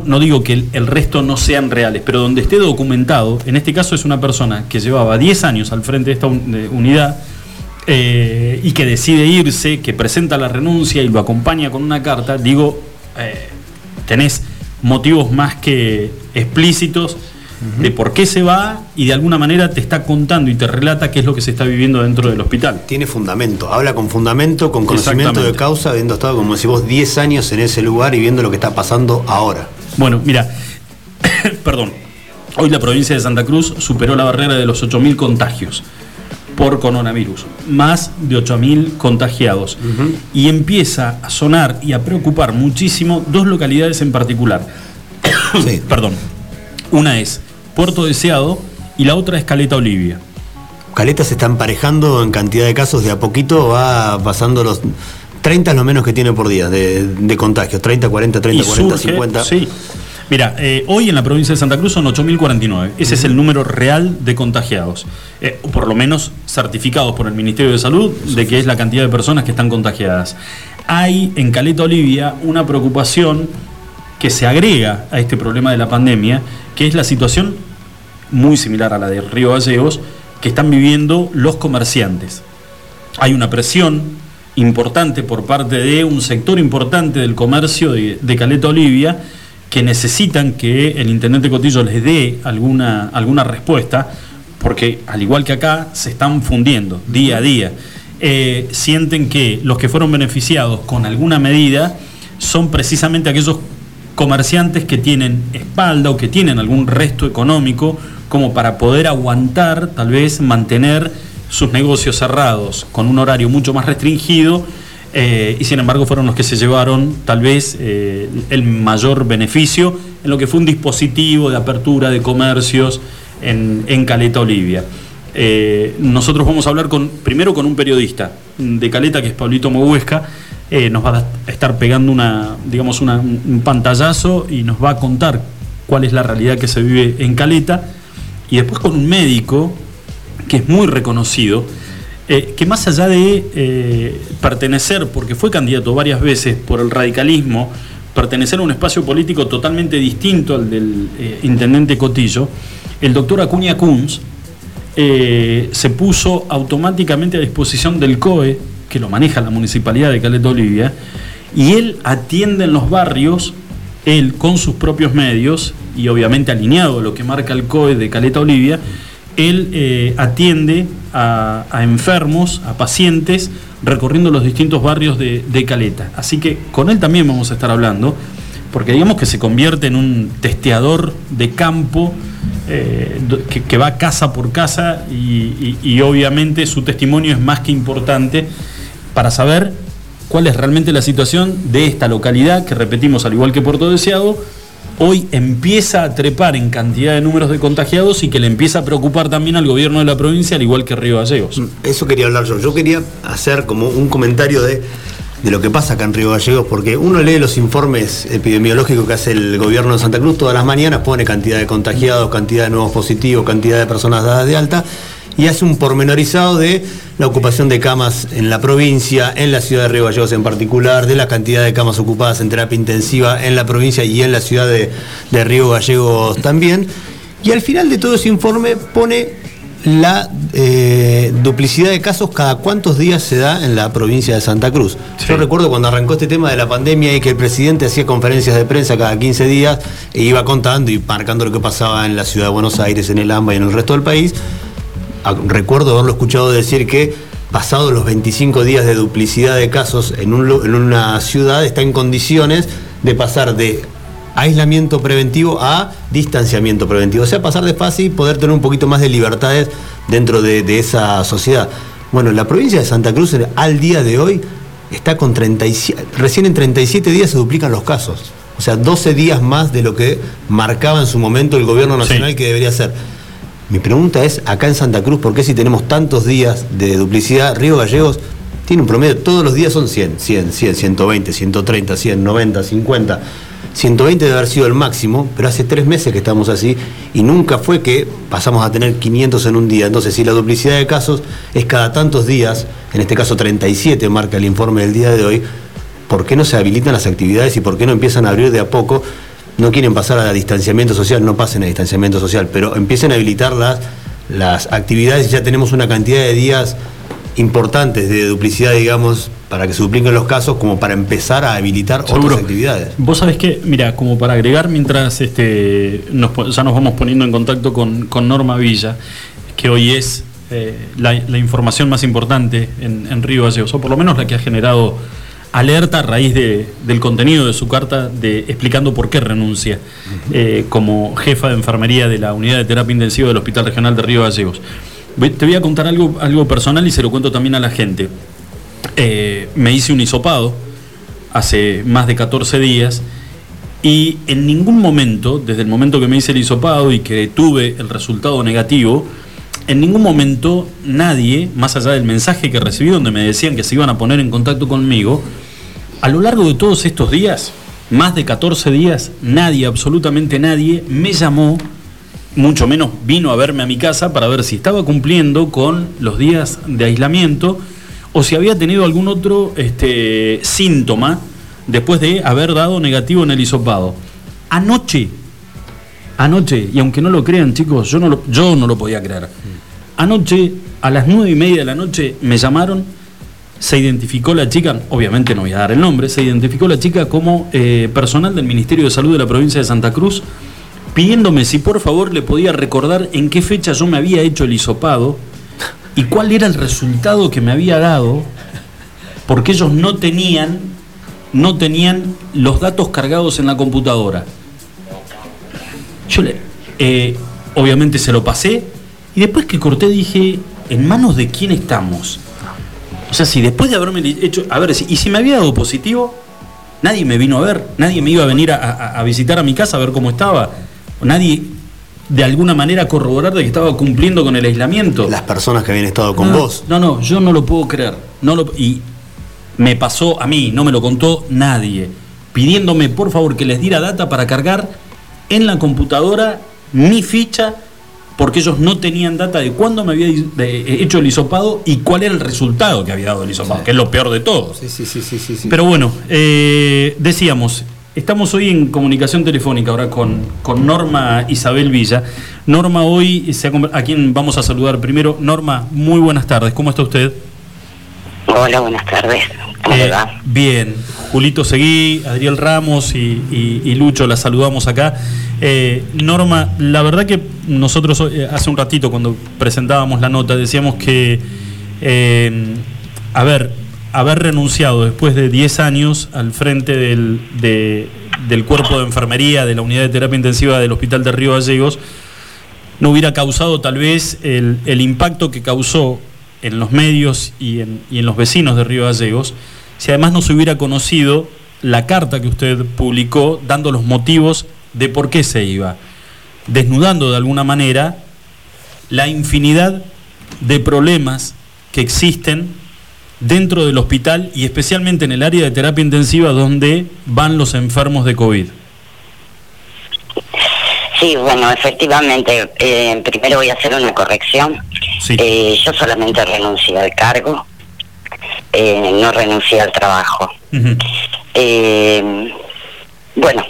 No digo que el, resto no sean reales, pero donde esté documentado, en este caso es una persona que llevaba 10 años al frente de esta unidad eh, y que decide irse, que presenta la renuncia y lo acompaña con una carta, digo, eh, tenés motivos más que explícitos de por qué se va y de alguna manera te está contando y te relata qué es lo que se está viviendo dentro del hospital. Tiene fundamento, habla con fundamento, con conocimiento de causa, habiendo estado, como si vos, 10 años en ese lugar y viendo lo que está pasando ahora. Bueno, mira, perdón, hoy la provincia de Santa Cruz superó la barrera de los 8.000 contagios por coronavirus, más de 8.000 contagiados. Y empieza a sonar y a preocupar muchísimo dos localidades en particular. Perdón. Una es Puerto Deseado y la otra es Caleta Olivia. Caleta se está emparejando en cantidad de casos, de a poquito va pasando los 30 es lo menos que tiene por día de, contagios, 30, 40, 30, 40, 50. Sí. Mira, eh, hoy en la provincia de Santa Cruz son 8.049. Ese es el número real de contagiados. Eh, o por lo menos certificados por el Ministerio de Salud de que es la cantidad de personas que están contagiadas. Hay en Caleta Olivia una preocupación que se agrega a este problema de la pandemia, que es la situación muy similar a la de Río Gallegos, que están viviendo los comerciantes. Hay una presión importante por parte de un sector importante del comercio de, Caleta Olivia que necesitan que el intendente Cotillo les dé alguna, alguna respuesta, porque al igual que acá, se están fundiendo día a día. Eh, sienten que los que fueron beneficiados con alguna medida son precisamente aquellos comerciantes que tienen espalda o que tienen algún resto económico como para poder aguantar, tal vez mantener sus negocios cerrados con un horario mucho más restringido eh, y sin embargo fueron los que se llevaron tal vez eh, el mayor beneficio en lo que fue un dispositivo de apertura de comercios en, Caleta Olivia. Eh, nosotros vamos a hablar con, primero con un periodista de Caleta, que es Pablito Moguesca, nos va a estar pegando una, digamos, un pantallazo y nos va a contar cuál es la realidad que se vive en Caleta. Y después con un médico que es muy reconocido, eh, que más allá de eh, pertenecer, porque fue candidato varias veces por el radicalismo, pertenecer a un espacio político totalmente distinto al del intendente Cotillo, el doctor Acuña Kunz se puso automáticamente a disposición del COE que lo maneja la municipalidad de Caleta Olivia, y él atiende en los barrios, él con sus propios medios, y obviamente alineado a lo que marca el COE de Caleta Olivia, él eh, atiende a, enfermos, a pacientes, recorriendo los distintos barrios de, Caleta. Así que con él también vamos a estar hablando, porque digamos que se convierte en un testeador de campo eh, que, va casa por casa y obviamente su testimonio es más que importante para saber cuál es realmente la situación de esta localidad, que repetimos, al igual que Puerto Deseado, hoy empieza a trepar en cantidad de números de contagiados y que le empieza a preocupar también al gobierno de la provincia, al igual que Río Gallegos. Eso quería hablar yo. Yo quería hacer como un comentario de, de lo que pasa acá en Río Gallegos, porque uno lee los informes epidemiológicos que hace el gobierno de Santa Cruz todas las mañanas, pone cantidad de contagiados, cantidad de nuevos positivos, cantidad de personas dadas de alta y hace un pormenorizado de la ocupación de camas en la provincia, en la ciudad de Río Gallegos en particular, de la cantidad de camas ocupadas en terapia intensiva en la provincia y en la ciudad de, Río Gallegos también. Y al final de todo ese informe pone la eh, duplicidad de casos cada cuántos días se da en la provincia de Santa Cruz. Yo recuerdo cuando arrancó este tema de la pandemia y que el presidente hacía conferencias de prensa cada 15 días e iba contando y marcando lo que pasaba en la ciudad de Buenos Aires, en el AMBA y en el resto del país recuerdo haberlo escuchado decir que pasados los 25 días de duplicidad de casos en, una ciudad está en condiciones de pasar de aislamiento preventivo a distanciamiento preventivo. O sea, pasar de fase y poder tener un poquito más de libertades dentro de, esa sociedad. Bueno, la provincia de Santa Cruz al día de hoy está con 37, recién en 37 días se duplican los casos. O sea, 12 días más de lo que marcaba en su momento el gobierno nacional que debería ser. Mi pregunta es, acá en Santa Cruz, ¿por qué si tenemos tantos días de duplicidad? Río Gallegos tiene un promedio, todos los días son 100, 100, 100, 120, 130, 100, 90, 50. 120 debe haber sido el máximo, pero hace tres meses que estamos así y nunca fue que pasamos a tener 500 en un día. Entonces, si la duplicidad de casos es cada tantos días, en este caso 37 marca el informe del día de hoy, ¿por qué no se habilitan las actividades y por qué no empiezan a abrir de a poco? No quieren pasar a distanciamiento social, no pasen a distanciamiento social, pero empiecen a habilitar las, las actividades y ya tenemos una cantidad de días importantes de duplicidad, digamos, para que se dupliquen los casos, como para empezar a habilitar otras actividades. Vos sabés que, mira, como para agregar, mientras este, nos, ya nos vamos poniendo en contacto con, Norma Villa, que hoy es eh, la, información más importante en, Río Gallegos, o por lo menos la que ha generado alerta a raíz del contenido de su carta de explicando por qué renuncia eh, como jefa de enfermería de la unidad de terapia intensiva del Hospital Regional de Río Gallegos. Te voy a contar algo, algo personal y se lo cuento también a la gente. Eh, me hice un hisopado hace más de 14 días y en ningún momento, desde el momento que me hice el hisopado y que tuve el resultado negativo, en ningún momento nadie, más allá del mensaje que recibí donde me decían que se iban a poner en contacto conmigo, a lo largo de todos estos días, más de 14 días, nadie, absolutamente nadie, me llamó mucho menos vino a verme a mi casa para ver si estaba cumpliendo con los días de aislamiento o si había tenido algún otro este, síntoma después de haber dado negativo en el hisopado. Anoche, anoche, y aunque no lo crean chicos, yo no lo, yo no lo podía creer. Anoche, a las nueve y media de la noche, me llamaron, se identificó la chica, obviamente no voy a dar el nombre, se identificó la chica como eh, personal del Ministerio de Salud de la provincia de Santa Cruz pidiéndome si por favor le podía recordar en qué fecha yo me había hecho el hisopado y cuál era el resultado que me había dado, porque ellos no tenían, no tenían los datos cargados en la computadora. Yo le, eh, obviamente se lo pasé y después que corté dije, ¿en manos de quién estamos? O sea, si después de haberme hecho, a ver, y si me había dado positivo, nadie me vino a ver, nadie me iba a venir a visitar a mi casa a ver cómo estaba nadie de alguna manera corroborar de que estaba cumpliendo con el aislamiento. Las personas que habían estado con vos. No, no, yo no lo puedo creer. No lo, y me pasó a mí, no me lo contó nadie, pidiéndome por favor que les diera data para cargar en la computadora mi ficha, porque ellos no tenían data de cuándo me había hecho el hisopado y cuál era el resultado que había dado el hisopado, que es lo peor de todo. Sí, sí, sí, sí, sí. Pero bueno, eh, decíamos, Estamos hoy en comunicación telefónica ahora con, con Norma Isabel Villa. Norma hoy, a quien vamos a saludar primero. Norma, muy buenas tardes. ¿Cómo está usted? Hola, buenas tardes. ¿Cómo eh? Bien. Julito Seguí, Adriel Ramos y, Lucho, la saludamos acá. Eh, Norma, la verdad que nosotros eh, hace un ratito cuando presentábamos la nota decíamos que, a ver, haber renunciado después de 10 años al frente del, del cuerpo de enfermería de la unidad de terapia intensiva del Hospital de Río Gallegos no hubiera causado tal vez el, impacto que causó en los medios y en, y en los vecinos de Río Gallegos si además no se hubiera conocido la carta que usted publicó dando los motivos de por qué se iba, desnudando de alguna manera la infinidad de problemas que existen dentro del hospital y especialmente en el área de terapia intensiva donde van los enfermos de COVID. Sí, bueno, efectivamente, eh, primero voy a hacer una corrección. Eh, yo solamente renuncié al cargo, eh, no renuncié al trabajo. bueno,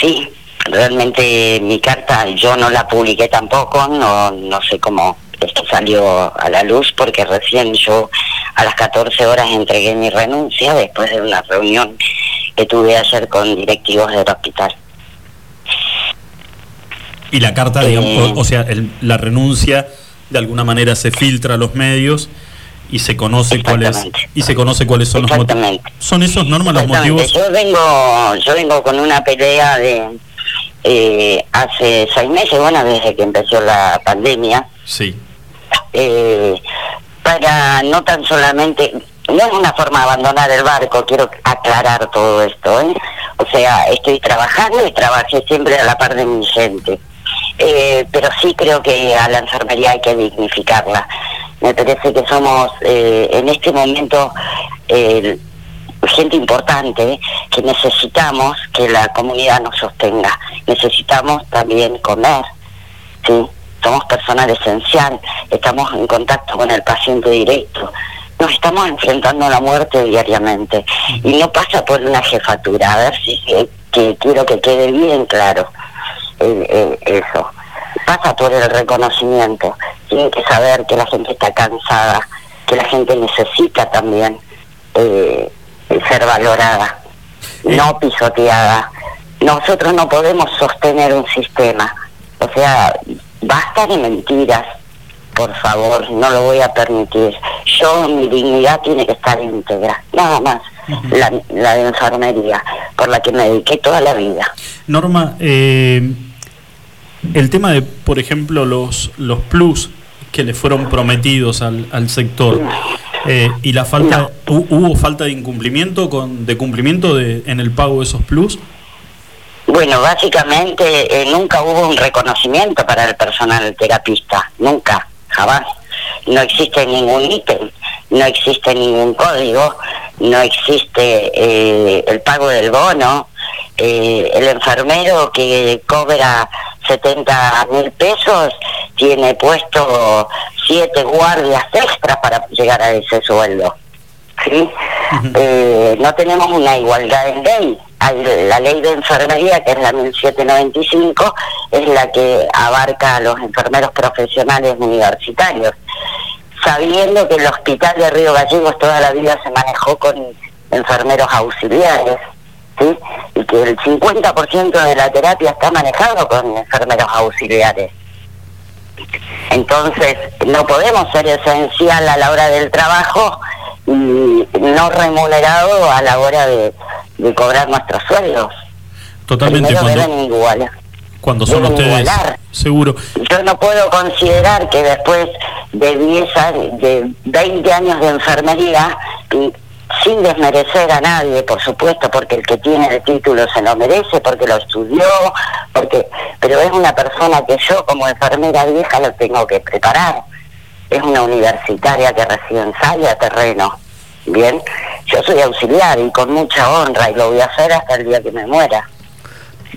sí, realmente mi carta yo no la publiqué tampoco, no, no sé cómo esto salió a la luz porque recién yo a las 14 horas entregué mi renuncia después de una reunión que tuve ayer con directivos del hospital. Y la carta, digamos, eh, o, sea, la renuncia de alguna manera se filtra a los medios y se conoce cuáles y se conoce cuáles son los motivos. ¿Son esos normas los motivos? Yo vengo yo vengo con una pelea de eh, hace seis meses, bueno, desde que empezó la pandemia. Sí eh, para no tan solamente, no es una forma de abandonar el barco, quiero aclarar todo esto, ¿eh? o sea, estoy trabajando y trabajé siempre a la par de mi gente, eh, pero sí creo que a la enfermería hay que dignificarla. Me parece que somos eh, en este momento gente importante que necesitamos que la comunidad nos sostenga, necesitamos también comer, ¿sí? somos personal esencial, estamos en contacto con el paciente directo. nos estamos enfrentando a la muerte diariamente y no pasa por una jefatura. A ver si que quiero que quede bien claro eso. Pasa por el reconocimiento. Tienen que saber que la gente está cansada, que la gente necesita también eh, ser valorada, no pisoteada. Nosotros no podemos sostener un sistema. O sea, basta de mentiras, por favor, no lo voy a permitir. Yo, mi dignidad tiene que estar íntegra, nada más. La, la, de enfermería, por la que me dediqué toda la vida. Norma, eh, el tema de, por ejemplo, los, los plus que le fueron prometidos al, al sector eh, y la falta, ¿hubo falta de incumplimiento, con, de cumplimiento de, en el pago de esos plus? Bueno, básicamente eh, nunca hubo un reconocimiento para el personal terapista, nunca, jamás. No existe ningún ítem, no existe ningún código, no existe eh, el pago del bono. Eh, el enfermero que cobra 70 mil pesos tiene puesto siete guardias extras para llegar a ese sueldo. ¿sí? Eh, no tenemos una igualdad en ley. la ley de enfermería, que es la 1795, es la que abarca a los enfermeros profesionales universitarios. Sabiendo que el hospital de Río Gallegos toda la vida se manejó con enfermeros auxiliares, ¿sí? y que el 50% de la terapia está manejado con enfermeros auxiliares. Entonces, no podemos ser esencial a la hora del trabajo y no remunerado a la hora de, cobrar nuestros sueldos. Totalmente. cuando, Cuando son ustedes, seguro. Yo no puedo considerar que después de 10 años, de 20 años de enfermería, sin desmerecer a nadie, por supuesto, porque el que tiene el título se lo merece, porque lo estudió, porque pero es una persona que yo como enfermera vieja lo tengo que preparar. Es una universitaria que recién sale a terreno. Bien, yo soy auxiliar y con mucha honra y lo voy a hacer hasta el día que me muera.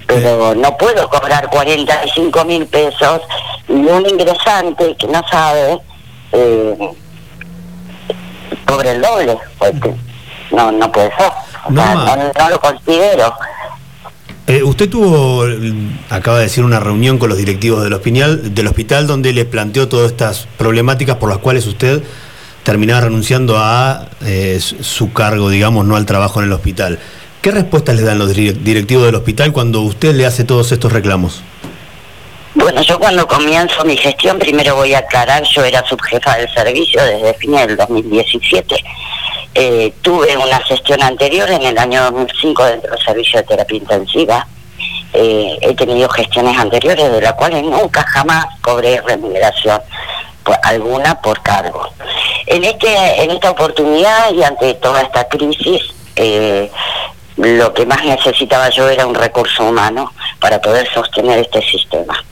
Pero no puedo cobrar 45 mil pesos y un ingresante que no sabe eh, cobre el doble. Porque no, no puede ser. no, lo considero. Eh, usted tuvo, acaba de decir, una reunión con los directivos del hospital, del hospital donde les planteó todas estas problemáticas por las cuales usted terminaba renunciando a eh, su cargo, digamos, no al trabajo en el hospital. ¿Qué respuestas le dan los directivos del hospital cuando usted le hace todos estos reclamos? Bueno, yo cuando comienzo mi gestión, primero voy a aclarar, yo era subjefa del servicio desde fines del 2017 eh, tuve una gestión anterior en el año 2005 dentro del servicio de terapia intensiva. Eh, he tenido gestiones anteriores de las cuales nunca jamás cobré remuneración pues, alguna por cargo. En este en esta oportunidad y ante toda esta crisis eh, lo que más necesitaba yo era un recurso humano para poder sostener este sistema.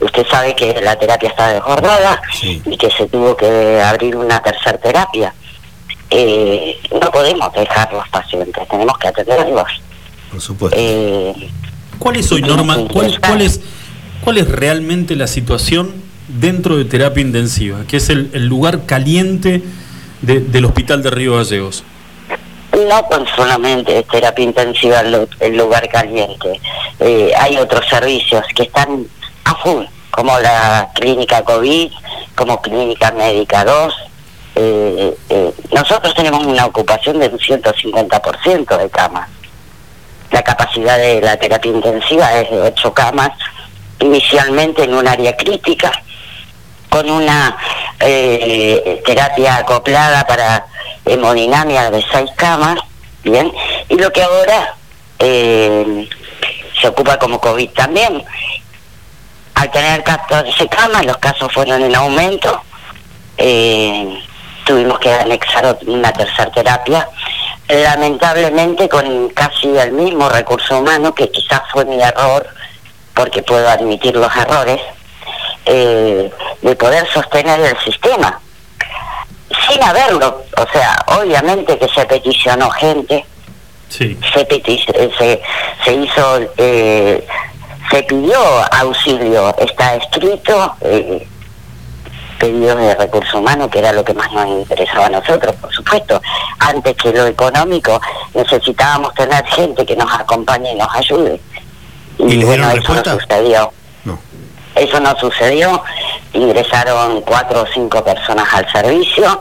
Usted sabe que la terapia está desbordada y que se tuvo que abrir una tercera terapia eh, no podemos dejar los pacientes, tenemos que atenderlos. Por supuesto. Eh, ¿Cuál es hoy, Norma? ¿Cuál, cuál, es, ¿Cuál es realmente la situación dentro de terapia intensiva, que es el, lugar caliente del hospital de Río Gallegos? No solamente es terapia intensiva el, lugar caliente, eh, hay otros servicios que están a full, como la clínica COVID, como clínica médica 2, eh, eh, nosotros tenemos una ocupación del 150% de camas. La capacidad de la terapia intensiva es de 8 camas, inicialmente en un área crítica, con una eh, terapia acoplada para hemodinamia de 6 camas, bien, y lo que ahora eh, se ocupa como COVID también. Al tener 14 camas, los casos fueron en aumento. Eh, tuvimos que anexar una tercera terapia, lamentablemente con casi el mismo recurso humano, que quizás fue mi error, porque puedo admitir los errores, eh, de poder sostener el sistema. Sin haberlo, o sea, obviamente que se peticionó gente, sí. se, se, se hizo, eh, se pidió auxilio, está escrito, eh, pedidos de recursos humanos, que era lo que más nos interesaba a nosotros, por supuesto. Antes que lo económico, necesitábamos tener gente que nos acompañe y nos ayude. ¿Y, bueno, eso no sucedió. Eso no sucedió. Ingresaron cuatro o cinco personas al servicio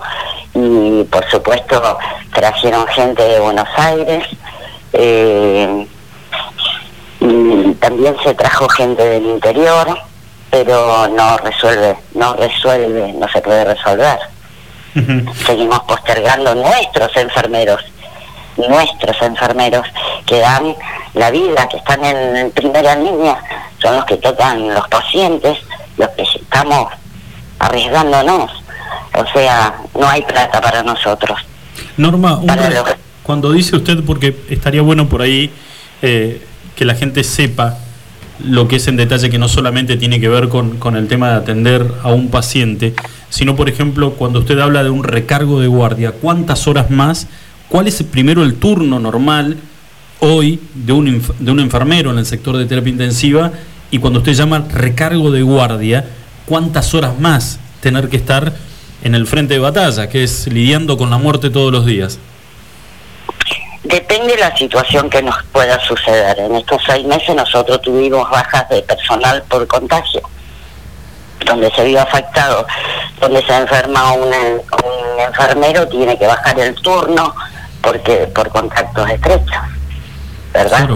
y, por supuesto, trajeron gente de Buenos Aires. Eh, y también se trajo gente del interior pero no resuelve, no resuelve, no se puede resolver. Seguimos postergando nuestros enfermeros, nuestros enfermeros que dan la vida, que están en primera línea, son los que tocan los pacientes, los que estamos arriesgándonos. O sea, no hay plata para nosotros. Norma, cuando dice usted, porque estaría bueno por ahí eh, que la gente sepa lo que es en detalle que no solamente tiene que ver con, con, el tema de atender a un paciente, sino por ejemplo cuando usted habla de un recargo de guardia, ¿cuántas horas más? ¿Cuál es primero el turno normal hoy de un, de un enfermero en el sector de terapia intensiva? Y cuando usted llama recargo de guardia, ¿cuántas horas más tener que estar en el frente de batalla, que es lidiando con la muerte todos los días? Depende de la situación que nos pueda suceder. En estos seis meses nosotros tuvimos bajas de personal por contagio, donde se vio afectado, donde se enferma un, enfermero, tiene que bajar el turno porque por contactos estrechos. ¿verdad?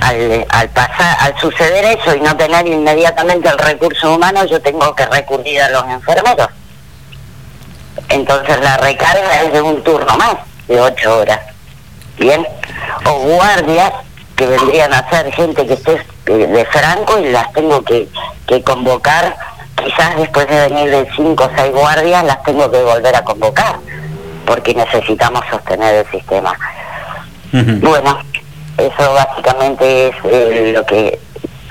al, al, pasar, al suceder eso y no tener inmediatamente el recurso humano, yo tengo que recurrir a los enfermeros. Entonces la recarga es de un turno más, de ocho horas bien, o guardias que vendrían a ser gente que esté de franco y las tengo que, que convocar, quizás después de venir de cinco o seis guardias las tengo que volver a convocar, porque necesitamos sostener el sistema. Bueno, eso básicamente es eh, lo que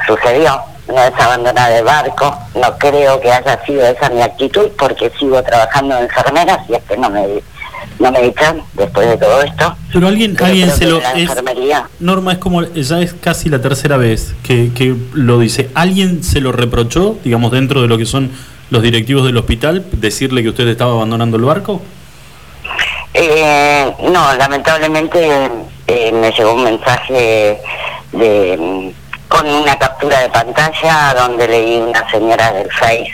sucedió. No es abandonar el barco, no creo que haya sido esa mi actitud porque sigo trabajando en enfermeras y es que no me no me echan después de todo esto. Pero alguien, alguien se lo... Es, Norma, es como, ya es casi la tercera vez que, que lo dice. ¿Alguien se lo reprochó, digamos, dentro de lo que son los directivos del hospital, decirle que usted estaba abandonando el barco? Eh, no, lamentablemente eh, me llegó un mensaje de con una captura de pantalla donde leí una señora del Face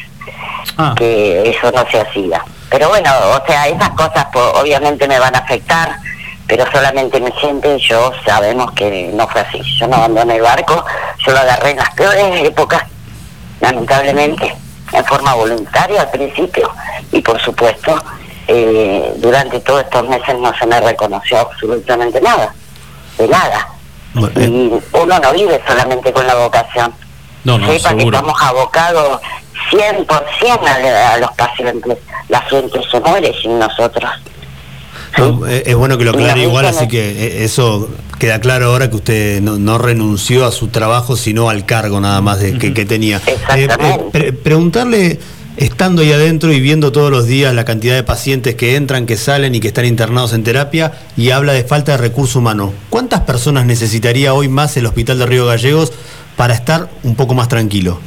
ah. que eso no se hacía. Pero bueno, o sea, esas cosas obviamente me van a afectar, pero solamente mi gente yo sabemos que no fue así. Yo no abandoné el barco, yo lo agarré en las peores épocas, lamentablemente, en forma voluntaria al principio, y por supuesto, eh, durante todos estos meses no se me reconoció absolutamente nada, de nada. Y uno no vive solamente con la vocación. No, no, Sepa que estamos abocados 100% a, a los pacientes. La gente se muere sin nosotros. es bueno que lo aclare igual, así que eh, eso queda claro ahora que usted no, renunció a su trabajo, sino al cargo nada más de, que, tenía. Eh, eh, preguntarle, estando ahí adentro y viendo todos los días la cantidad de pacientes que entran, que salen y que están internados en terapia, y habla de falta de recurso humano, ¿cuántas personas necesitaría hoy más el Hospital de Río Gallegos para estar un poco más tranquilo?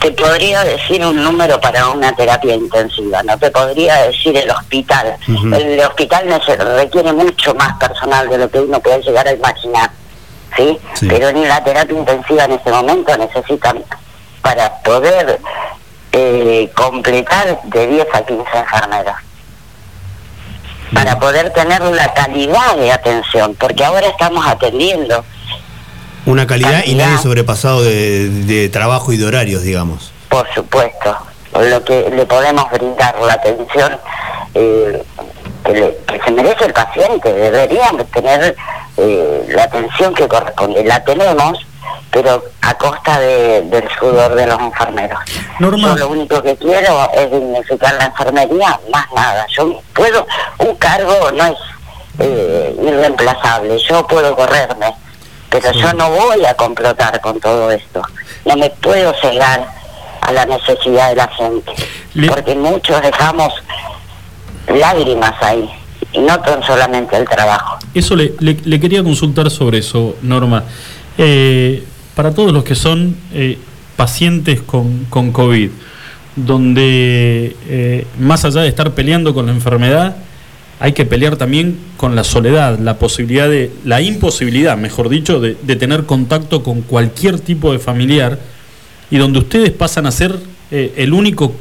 te podría decir un número para una terapia intensiva, no te podría decir el hospital. El hospital requiere mucho más personal de lo que uno puede llegar a imaginar, ¿sí? Pero en la terapia intensiva en este momento necesitan, para poder eh, completar de 10 a 15 enfermeros. Para poder tener la calidad de atención, porque ahora estamos atendiendo una calidad, y nadie sobrepasado de, trabajo y de horarios, digamos. Por supuesto, lo que le podemos brindar la atención eh, que, se merece el paciente, deberían tener eh, la atención que corresponde. La tenemos, pero a costa del sudor de los enfermeros. Yo lo único que quiero es dignificar la enfermería, más nada. Yo puedo, un cargo no es eh, irreemplazable, yo puedo correrme pero yo no voy a complotar con todo esto. No me puedo cegar a la necesidad de la gente, porque muchos dejamos lágrimas ahí, y no tan solamente el trabajo. Eso le, le, quería consultar sobre eso, Norma. Eh, para todos los que son eh, pacientes con, con COVID, donde eh, más allá de estar peleando con la enfermedad, hay que pelear también con la soledad, la posibilidad de, la imposibilidad, mejor dicho, de, tener contacto con cualquier tipo de familiar y donde ustedes pasan a ser el único,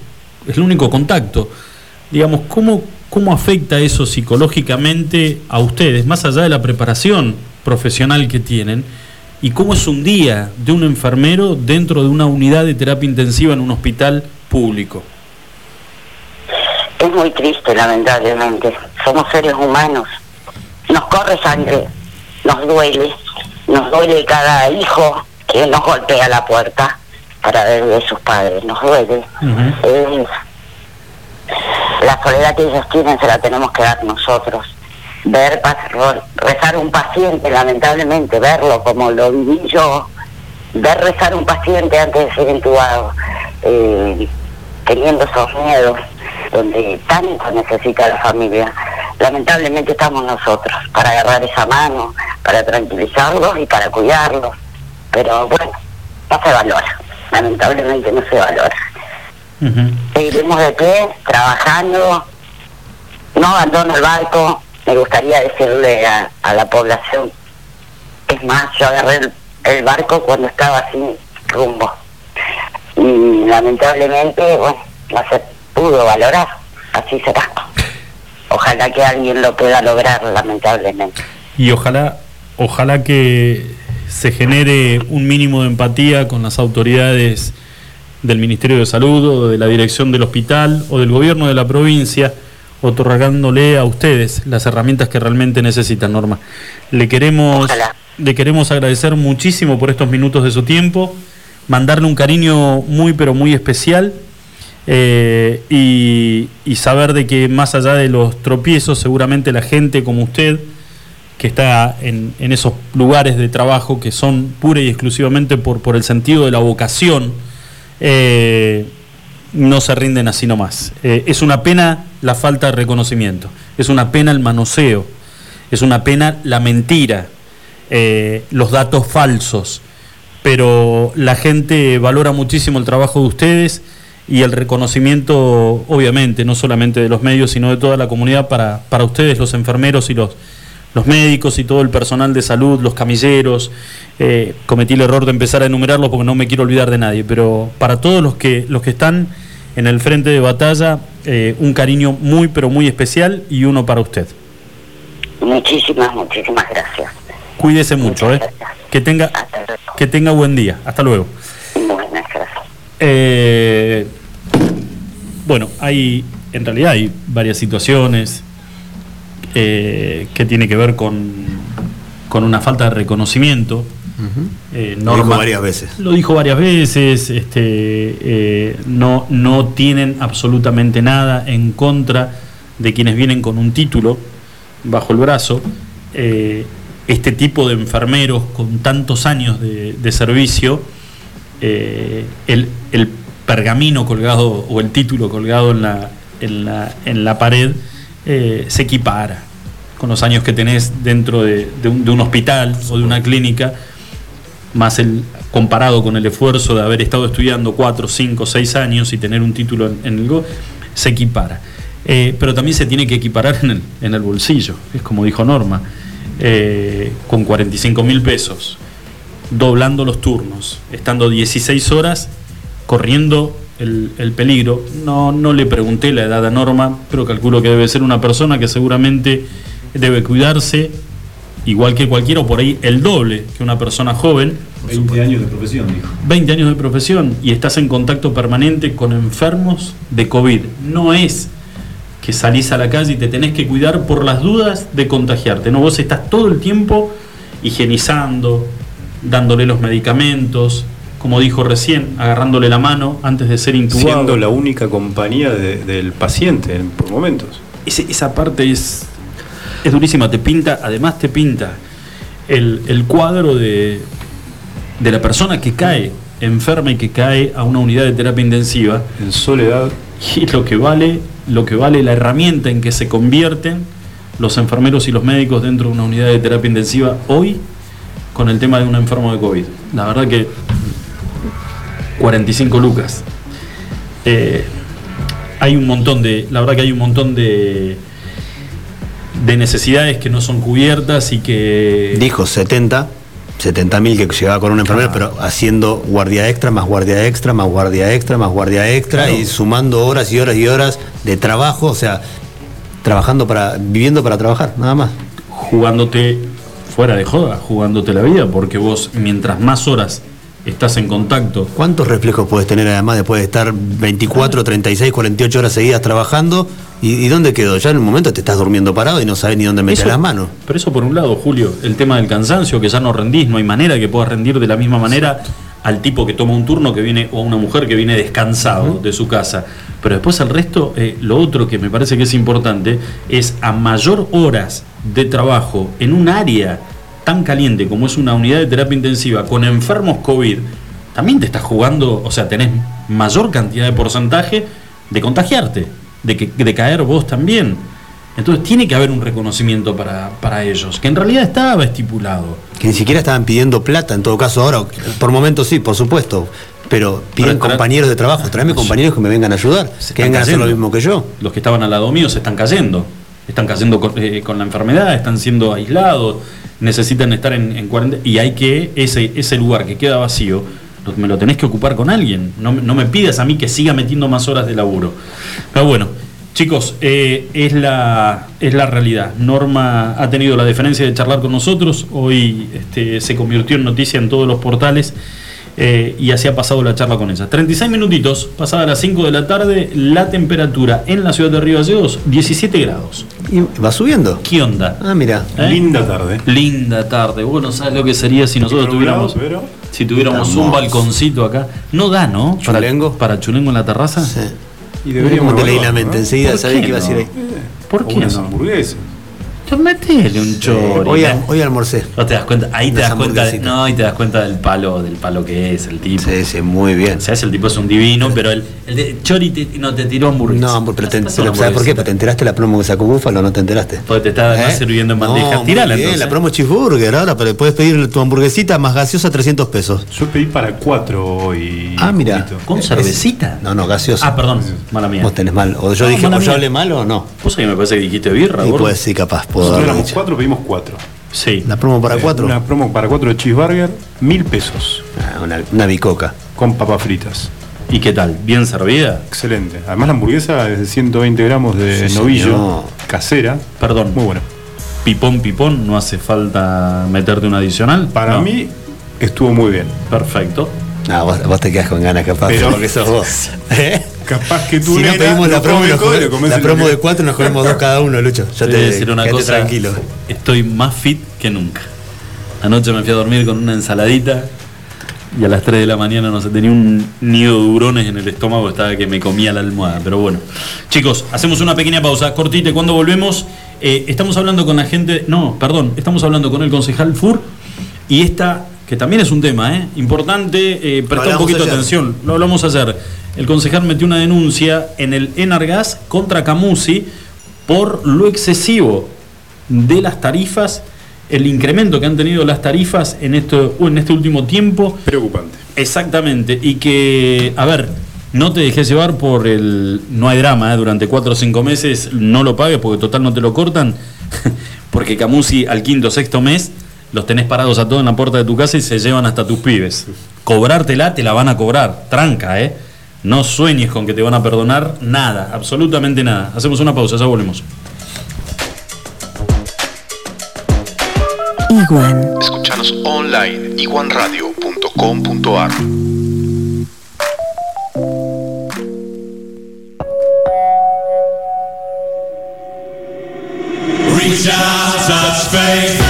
el único contacto. Digamos, ¿cómo, ¿cómo afecta eso psicológicamente a ustedes, más allá de la preparación profesional que tienen? ¿Y cómo es un día de un enfermero dentro de una unidad de terapia intensiva en un hospital público? Es muy triste, lamentablemente. Somos seres humanos. Nos corre sangre, nos duele, nos duele cada hijo que nos golpea la puerta para ver de sus padres, nos duele. la soledad que ellos tienen se la tenemos que dar nosotros. Ver, rezar un paciente, lamentablemente, verlo como lo viví yo, ver rezar un paciente antes de ser intubado, eh, teniendo esos miedos, donde tanto necesita la familia. Lamentablemente estamos nosotros para agarrar esa mano, para tranquilizarlos y para cuidarlos. Pero bueno, no se valora, lamentablemente no se valora. Seguiremos de pie, trabajando, no abandono el barco, me gustaría decirle a, la población, es más, yo agarré el, barco cuando estaba sin rumbo. Y lamentablemente, bueno, no se pudo valorar, así será. Ojalá que alguien lo pueda lograr, lamentablemente. Y ojalá, ojalá que se genere un mínimo de empatía con las autoridades del Ministerio de Salud o de la dirección del hospital o del gobierno de la provincia, otorgándole a ustedes las herramientas que realmente necesitan, Norma. Le queremos, le queremos agradecer muchísimo por estos minutos de su tiempo, mandarle un cariño muy pero muy especial eh, y, saber de que más allá de los tropiezos, seguramente la gente como usted, que está en, esos lugares de trabajo que son pura y exclusivamente por, por el sentido de la vocación, eh, no se rinden así nomás. Eh, es una pena la falta de reconocimiento, es una pena el manoseo, es una pena la mentira, los datos falsos, pero la gente valora muchísimo el trabajo de ustedes y el reconocimiento, obviamente, no solamente de los medios, sino de toda la comunidad para, para ustedes, los enfermeros y los, los médicos y todo el personal de salud, los camilleros. Eh, cometí el error de empezar a enumerarlos porque no me quiero olvidar de nadie, pero para todos los que, los que están en el frente de batalla, eh, un cariño muy, pero muy especial y uno para usted. Muchísimas, muchísimas gracias. Cuídese mucho, ¿eh? Que tenga, que tenga buen día. Hasta luego. Eh, bueno, hay, en realidad hay varias situaciones eh, que tiene que ver con, con una falta de reconocimiento. Eh, lo dijo varias veces. Lo dijo varias veces. Este, no, no tienen absolutamente nada en contra de quienes vienen con un título bajo el brazo. este tipo de enfermeros con tantos años de servicio eh, el, pergamino colgado o el título colgado en la, en la, pared eh, se equipara con los años que tenés dentro de, un, hospital o de una clínica, más el comparado con el esfuerzo de haber estado estudiando 4, 5, 6 años y tener un título en, el GO, se equipara. Eh, pero también se tiene que equiparar en el, en el bolsillo, es como dijo Norma, con 45 mil pesos doblando los turnos, estando 16 horas corriendo el, peligro. No, no le pregunté la edad a Norma, pero calculo que debe ser una persona que seguramente debe cuidarse, igual que cualquiera, o por ahí el doble que una persona joven. 20 años de profesión, dijo. 20 años de profesión y estás en contacto permanente con enfermos de COVID. No es que salís a la calle y te tenés que cuidar por las dudas de contagiarte. No, vos estás todo el tiempo higienizando, dándole los medicamentos, como dijo recién, agarrándole la mano antes de ser intubado. Siendo la única compañía del paciente por momentos. esa parte es, es durísima, te pinta, además te pinta el, cuadro de, de la persona que cae enferma y que cae a una unidad de terapia intensiva. En soledad. Y lo que vale, lo que vale la herramienta en que se convierten los enfermeros y los médicos dentro de una unidad de terapia intensiva hoy con el tema de un enfermo de COVID. La verdad que 45 lucas. eh, hay un montón de, la verdad que hay un montón de, de necesidades que no son cubiertas y que... Dijo 70, 70 mil que llegaba con una enfermera, pero haciendo guardia extra, más guardia extra, más guardia extra, más guardia extra Claro. y sumando horas y horas y horas de trabajo, o sea, trabajando para, viviendo para trabajar, nada más. jugándote fuera de joda, jugándote la vida, porque vos mientras más horas estás en contacto, ¿Cuántos reflejos puedes tener además después de estar 24, 36, 48 horas seguidas trabajando? ¿Y, y dónde quedó? Ya en un momento te estás durmiendo parado y no sabes ni dónde meter las manos. Pero eso por un lado, Julio, el tema del cansancio, que ya no rendís, no hay manera que puedas rendir de la misma manera al tipo que toma un turno que viene, o a una mujer que viene descansado de su casa. Pero después el resto, eh, lo otro que me parece que es importante, es a mayor horas de trabajo en un área tan caliente como es una unidad de terapia intensiva con enfermos COVID, también te estás jugando, o sea, tenés mayor cantidad de porcentaje de contagiarte, de, que, de caer vos también. Entonces tiene que haber un reconocimiento para, para ellos, que en realidad estaba estipulado. Que ni siquiera estaban pidiendo plata, en todo caso ahora, por momentos sí, por supuesto, pero piden compañeros de trabajo, tráeme compañeros que me vengan a ayudar, que vengan a hacer lo mismo que yo. Los que estaban al lado mío se están cayendo. Están cayendo con, eh, con la enfermedad, están siendo aislados, necesitan estar en, en cuarentena. Y hay que, ese, ese lugar que queda vacío, me lo tenés que ocupar con alguien. No, no me pidas a mí que siga metiendo más horas de laburo. Pero bueno, chicos, eh, es, la, es la realidad. Norma ha tenido la deferencia de charlar con nosotros. Hoy este, se convirtió en noticia en todos los portales. Eh, y así ha pasado la charla con ella. 36 minutitos, pasada las 5 de la tarde, la temperatura en la ciudad de Río Gallegos, 17 grados. Y va subiendo. ¿Qué onda? Ah, mira. ¿Eh? Linda tarde. Linda tarde. Vos no sabes lo que sería si nosotros tuviéramos, pero- si tuviéramos un balconcito acá. No da, ¿no? Para- ¿Chulengo? Para, chulengo en la terraza. Sí. Y deberíamos cómo te leí la mente, ¿no? enseguida ¿Por sabía qué que iba a decir no? ahí. ¿Por O qué unas no? hamburguesas. Te metele un chori. Hoy, hoy almorcé. No te das cuenta, ahí te das cuenta, de- no, y te das cuenta del palo, del palo que es el tipo. Sí, sí, muy bien. O sea, el tipo es un divino, pero el, el de Chori te- no te tiró hamburguesa. No, pero, te- pero ¿sabes por qué? ¿Porque te enteraste la promo que sacó Búfalo o no te enteraste? Porque te además ¿Eh? sirviendo en bandeja. No, Tirala bien, entonces. la promo cheeseburger ahora, pero puedes pedir tu hamburguesita más gaseosa 300 pesos. Yo pedí para cuatro hoy. Ah, mira. ¿Con cervecita? No, no, gaseosa. Ah, perdón, mala mía. Vos tenés mal. O yo No, dije, o yo hablé mal o no. Vos ahí me parece que dijiste birra, Y pues sí, capaz, puedo Nosotros éramos dicho. cuatro, pedimos cuatro. Sí. La promo para Eh, cuatro. Una promo para cuatro de cheeseburger, mil pesos. Ah, una, una bicoca. Con papas fritas. ¿Y qué tal? ¿Bien servida? Excelente. Además la hamburguesa es de 120 gramos de Sí, novillo señor. casera. Perdón. Muy bueno. Pipón, pipón, no hace falta meterte un adicional. Para No. mí estuvo muy bien. Perfecto. No, vos, vos te quedás con ganas, capaz, Pero- porque sos vos. ¿Eh? Capaz que tú Si no pedimos la promo, nos come- la promo de cuatro nos comemos dos cada uno, Lucho. Ya Te te voy a decir una cosa. tranquilo. Estoy más fit que nunca. Anoche me fui a dormir con una ensaladita y a las 3 de la mañana no sé, tenía un nido de hurones en el estómago, estaba que me comía la almohada. Pero bueno, chicos, hacemos una pequeña pausa cortita cuando volvemos, eh, estamos hablando con la gente, no, perdón, estamos hablando con el concejal FUR y esta, que también es un tema eh, importante, eh, presta un poquito de atención, lo hablamos ayer. El concejal metió una denuncia en el Enargas contra Camusi por lo excesivo de las tarifas, el incremento que han tenido las tarifas en, esto, en este último tiempo. Preocupante. Exactamente, y que, a ver, no te dejes llevar por el... No hay drama, ¿eh? durante cuatro o cinco meses no lo pagues porque total no te lo cortan, porque Camusi al quinto o sexto mes los tenés parados a todos en la puerta de tu casa y se llevan hasta tus pibes. Cobrártela te la van a cobrar, tranca, ¿eh? No sueñes con que te van a perdonar nada, absolutamente nada. Hacemos una pausa, ya volvemos. Iguan. Escuchanos online iguanradio.com.ar Reach out, touch faith.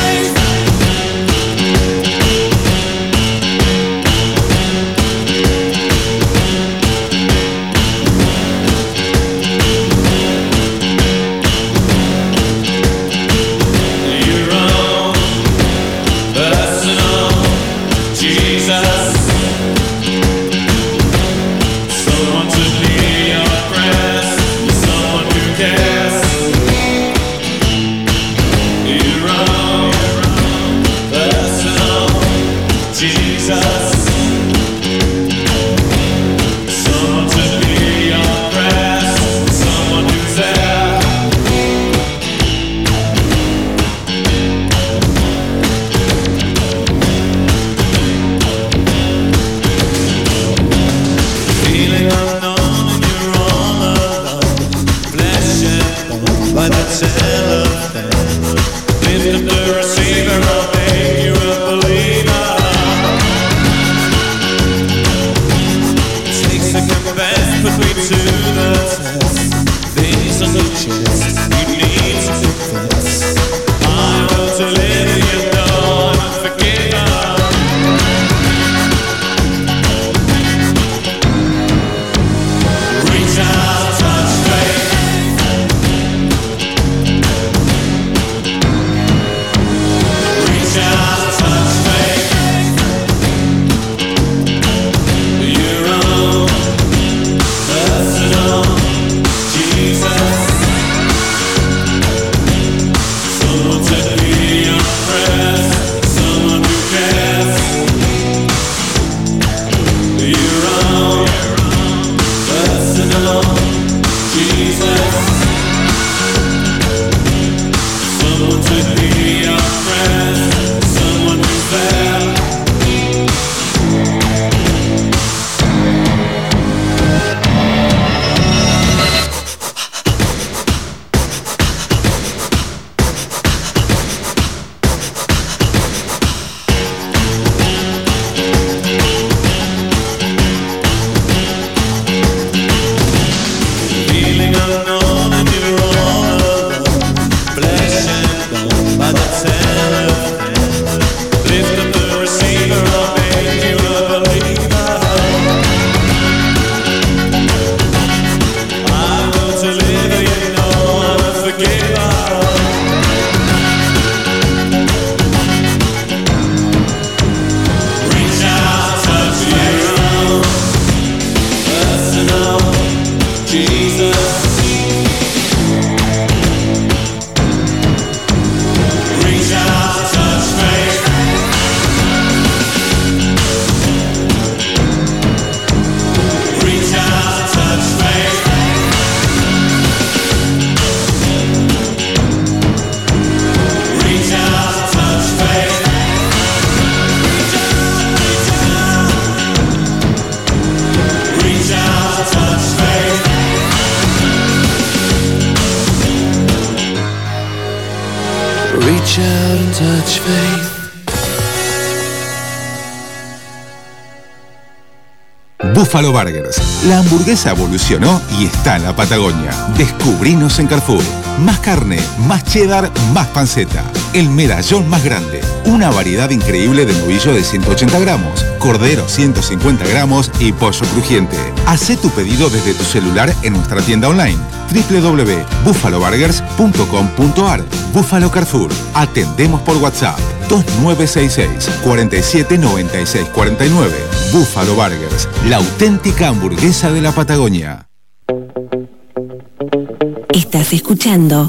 Buffalo Burgers. La hamburguesa evolucionó y está en la Patagonia. Descubrinos en Carrefour. Más carne, más cheddar, más panceta. El medallón más grande. Una variedad increíble de novillo de 180 gramos, cordero 150 gramos y pollo crujiente. Haz tu pedido desde tu celular en nuestra tienda online www.buffaloburgers.com.ar Buffalo Carrefour. Atendemos por WhatsApp 2966 4796 49. Buffalo Burgers, la auténtica hamburguesa de la Patagonia. Estás escuchando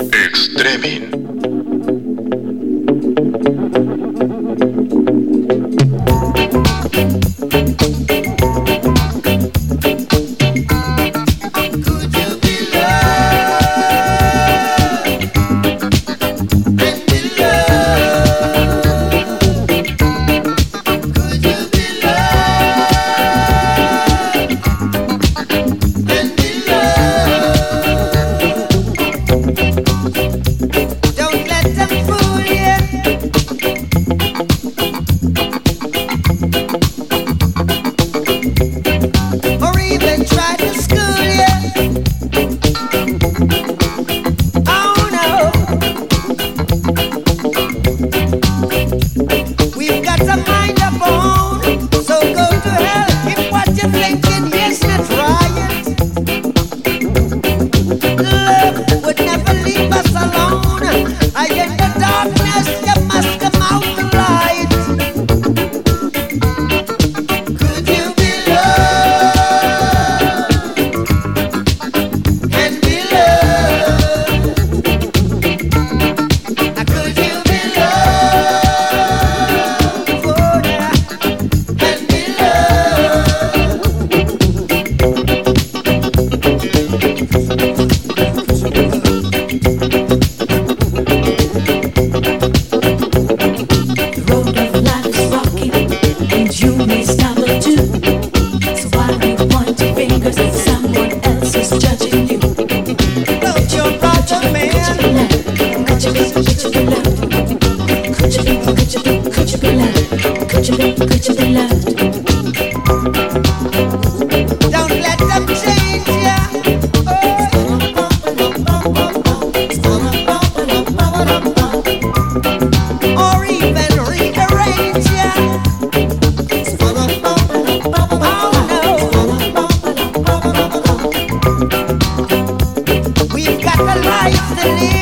You.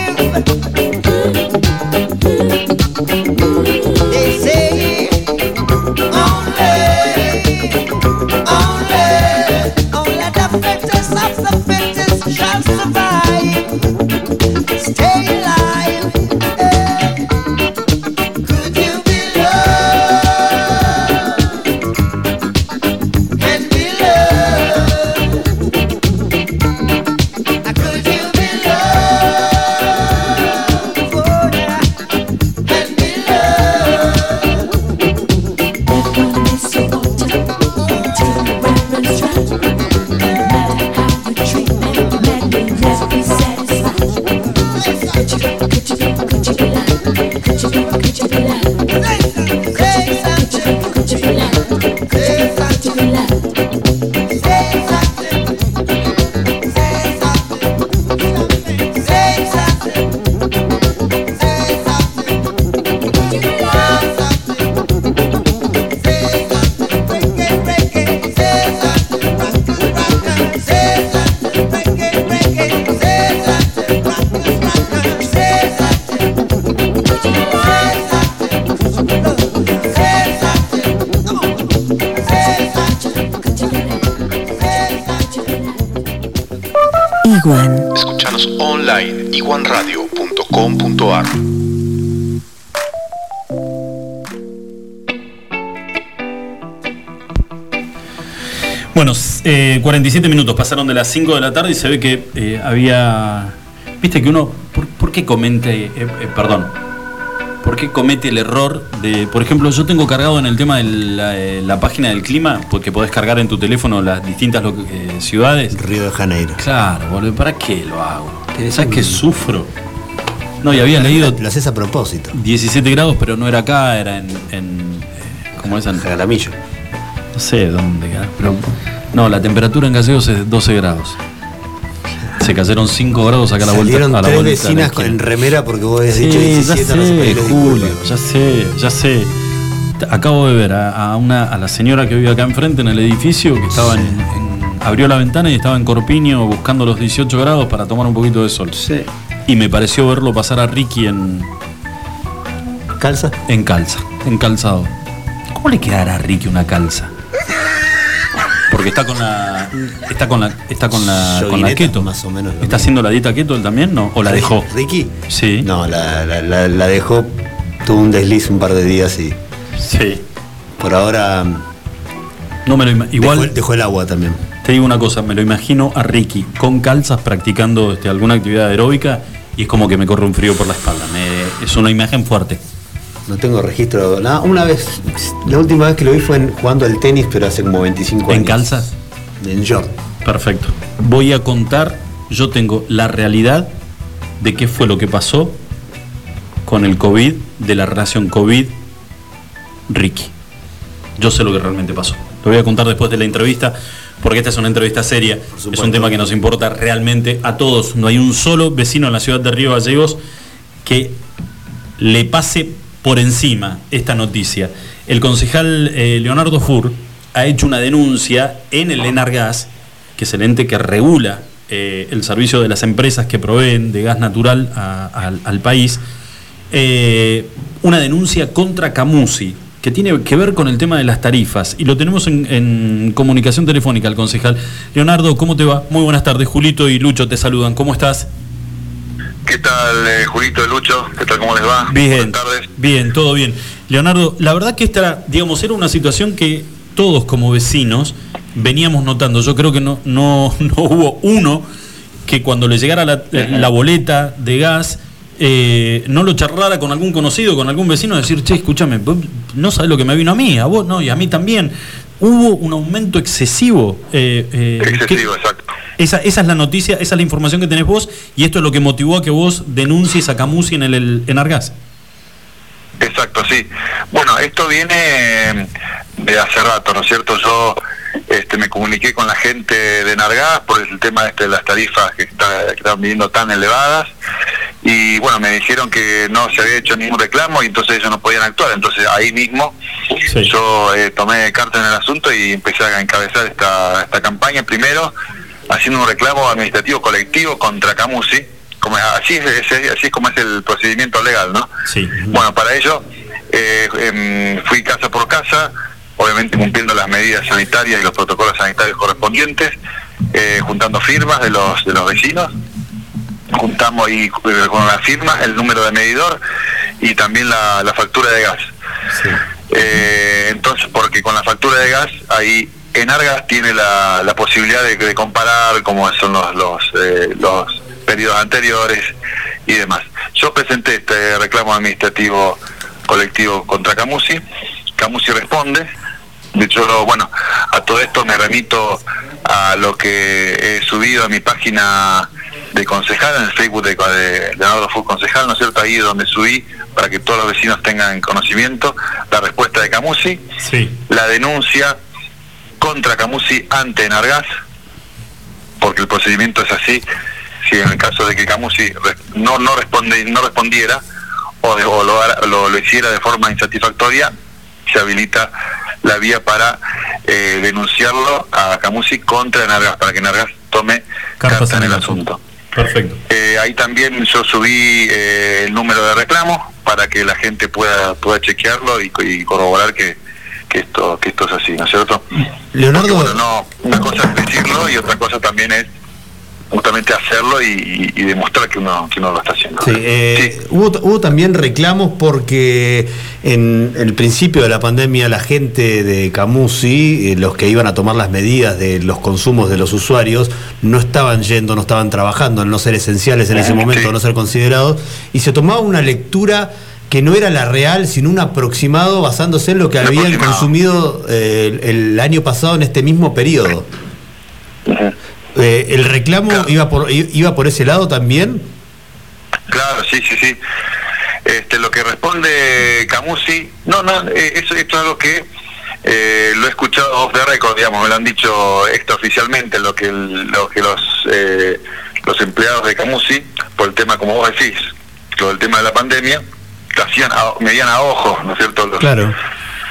47 minutos pasaron de las 5 de la tarde y se ve que eh, había. Viste que uno. ¿Por, por qué comente. eh, eh, perdón. ¿Por qué comete el error de. Por ejemplo, yo tengo cargado en el tema de la, la página del clima, porque podés cargar en tu teléfono las distintas ciudades. Río de Janeiro. Claro, boludo, ¿para qué lo hago? ¿Sabes que sufro? No, y había leído Lo haces a propósito. 17 grados, pero no era acá, era en. en ¿Cómo es? En Jaramillo. No sé dónde, pero. No, la temperatura en Gallegos es 12 grados. Se cayeron 5 grados acá a la vuelta. Salieron a la tres vuelta de la vecinas con- en remera porque vos habías Sí, dicho ya 17 no se sé, Julio, ya sé, ya sé. Acabo de ver a, a una, a la señora que vive acá enfrente en el edificio que estaba en, en- abrió la ventana y estaba en Corpiño buscando los 18 grados para tomar un poquito de sol. Sí. Y me pareció verlo pasar a Ricky en, ¿Calza? en calza, en calzado. ¿Cómo le quedará a Ricky una calza? Porque está con la está con la está con la con la Yoguineta, keto. más o menos lo ¿Está haciendo la dieta keto él también? No, o la dejó. ¿Ricky? Sí. No, la, la- dejó, tuvo un desliz un par de días y Sí. por ahora No me lo igual dejó, dejó el agua también. Te digo una cosa, me lo imagino a Ricky con calzas practicando este, alguna actividad aeróbica y es como que me corre un frío por la espalda. Me- es una imagen fuerte. No tengo registro. Nada, una vez, la última vez que lo vi fue en- jugando al tenis, pero hace como 25 años. ¿En calzas? En short. Perfecto. Voy a contar, yo tengo la realidad de qué fue lo que pasó con el COVID, de la relación COVID-Ricky. Yo sé lo que realmente pasó. Lo voy a contar después de la entrevista, porque esta es una entrevista seria. Es un tema que nos importa realmente a todos. No hay un solo vecino en la ciudad de Río Gallegos que le pase por encima esta noticia. El concejal eh, Leonardo Fur ha hecho una denuncia en el Enargas, que es el ente que regula eh, el servicio de las empresas que proveen de gas natural al, país, eh, una denuncia contra Camusi, que tiene que ver con el tema de las tarifas. Y lo tenemos en, en comunicación telefónica al concejal. Leonardo, ¿cómo te va? Muy buenas tardes. Julito y Lucho te saludan. ¿Cómo estás? ¿Qué tal, eh, Julito, Lucho? ¿Qué tal, cómo les va? Bien, Buenas tardes. bien, todo bien. Leonardo, la verdad que esta, era, digamos, era una situación que todos como vecinos veníamos notando. Yo creo que no, no, no hubo uno que cuando le llegara la, la boleta de gas eh, no lo charlara con algún conocido, con algún vecino, decir, che, escúchame, no sabes lo que me vino a mí, a vos no, y a mí también. Hubo un aumento excesivo. eh, eh, Excesivo, ¿qué- exacto. esa, esa es la noticia, esa es la información que tenés vos, y esto es lo que motivó a que vos denuncies a Camusi en el, el- en Argas. Exacto, sí. Bueno, esto viene eh, de hace rato, ¿no es cierto? Yo este, me comuniqué con la gente de Nargás por el tema este de las tarifas que, está, que estaban viniendo tan elevadas y bueno, me dijeron que no se había hecho ningún reclamo y entonces ellos no podían actuar. Entonces ahí mismo Sí. yo eh, tomé carta en el asunto y empecé a encabezar esta, esta campaña primero haciendo un reclamo administrativo colectivo contra Camusi. Como, así, es, es- así es como es el procedimiento legal, ¿no? Sí. Bueno, para ello eh, em, fui casa por casa, obviamente cumpliendo las medidas sanitarias y los protocolos sanitarios correspondientes, eh, juntando firmas de los de los vecinos, juntamos y eh, con las firmas el número de medidor y también la, la factura de gas. Eh, entonces, porque con la factura de gas ahí en Argas tiene la, la posibilidad de, de comparar cómo son los los, eh, los periodos anteriores y demás. Yo presenté este reclamo administrativo colectivo contra Camusi. Camusi responde. De hecho, lo- bueno, a todo esto me remito a lo que he subido a mi página de concejal, en el Facebook de, de Leonardo Fue Concejal, ¿no es cierto? Ahí es donde subí para que todos los vecinos tengan conocimiento la respuesta de Camusi, Sí. la denuncia contra Camusi ante Nargas, porque el procedimiento es así, si en el caso de que Camusi no no responde no respondiera o, de- o lo, lo, lo hiciera de forma insatisfactoria, se habilita la vía para eh, denunciarlo a Camusi contra Nargas, para que Nargas tome Cartas carta en el asunto. Perfecto. Eh, ahí también yo subí eh, el número de reclamo para que la gente pueda pueda chequearlo y, y corroborar que, que esto que esto es así, ¿no es cierto? Leonardo, Porque, bueno, no, una cosa es decirlo y otra cosa también es justamente hacerlo y, y- y demostrar que uno que uno lo está haciendo. Sí, eh, Hubo, hubo también reclamos porque en el principio de la pandemia la gente de Camusi, eh, los que iban a tomar las medidas de los consumos de los usuarios, no estaban yendo, no estaban trabajando, al no ser esenciales en ese Sí. momento, no ser considerados, y se tomaba una lectura que no era la real, sino un aproximado basándose en lo que habían consumido eh, el, el año pasado en este mismo periodo. Ujú. Eh, ¿El reclamo Claro. iba por, iba por ese lado también? Claro, sí, sí, sí. Este, lo que responde Camusi, no, no, eh, eso, esto es algo que eh, lo he escuchado off the record, digamos, me lo han dicho extraoficialmente, lo que, el- lo que los, eh, los empleados de Camusi, por el tema, como vos decís, lo del tema de la pandemia, hacían, a- medían a ojo, ¿no es cierto? Los- Claro.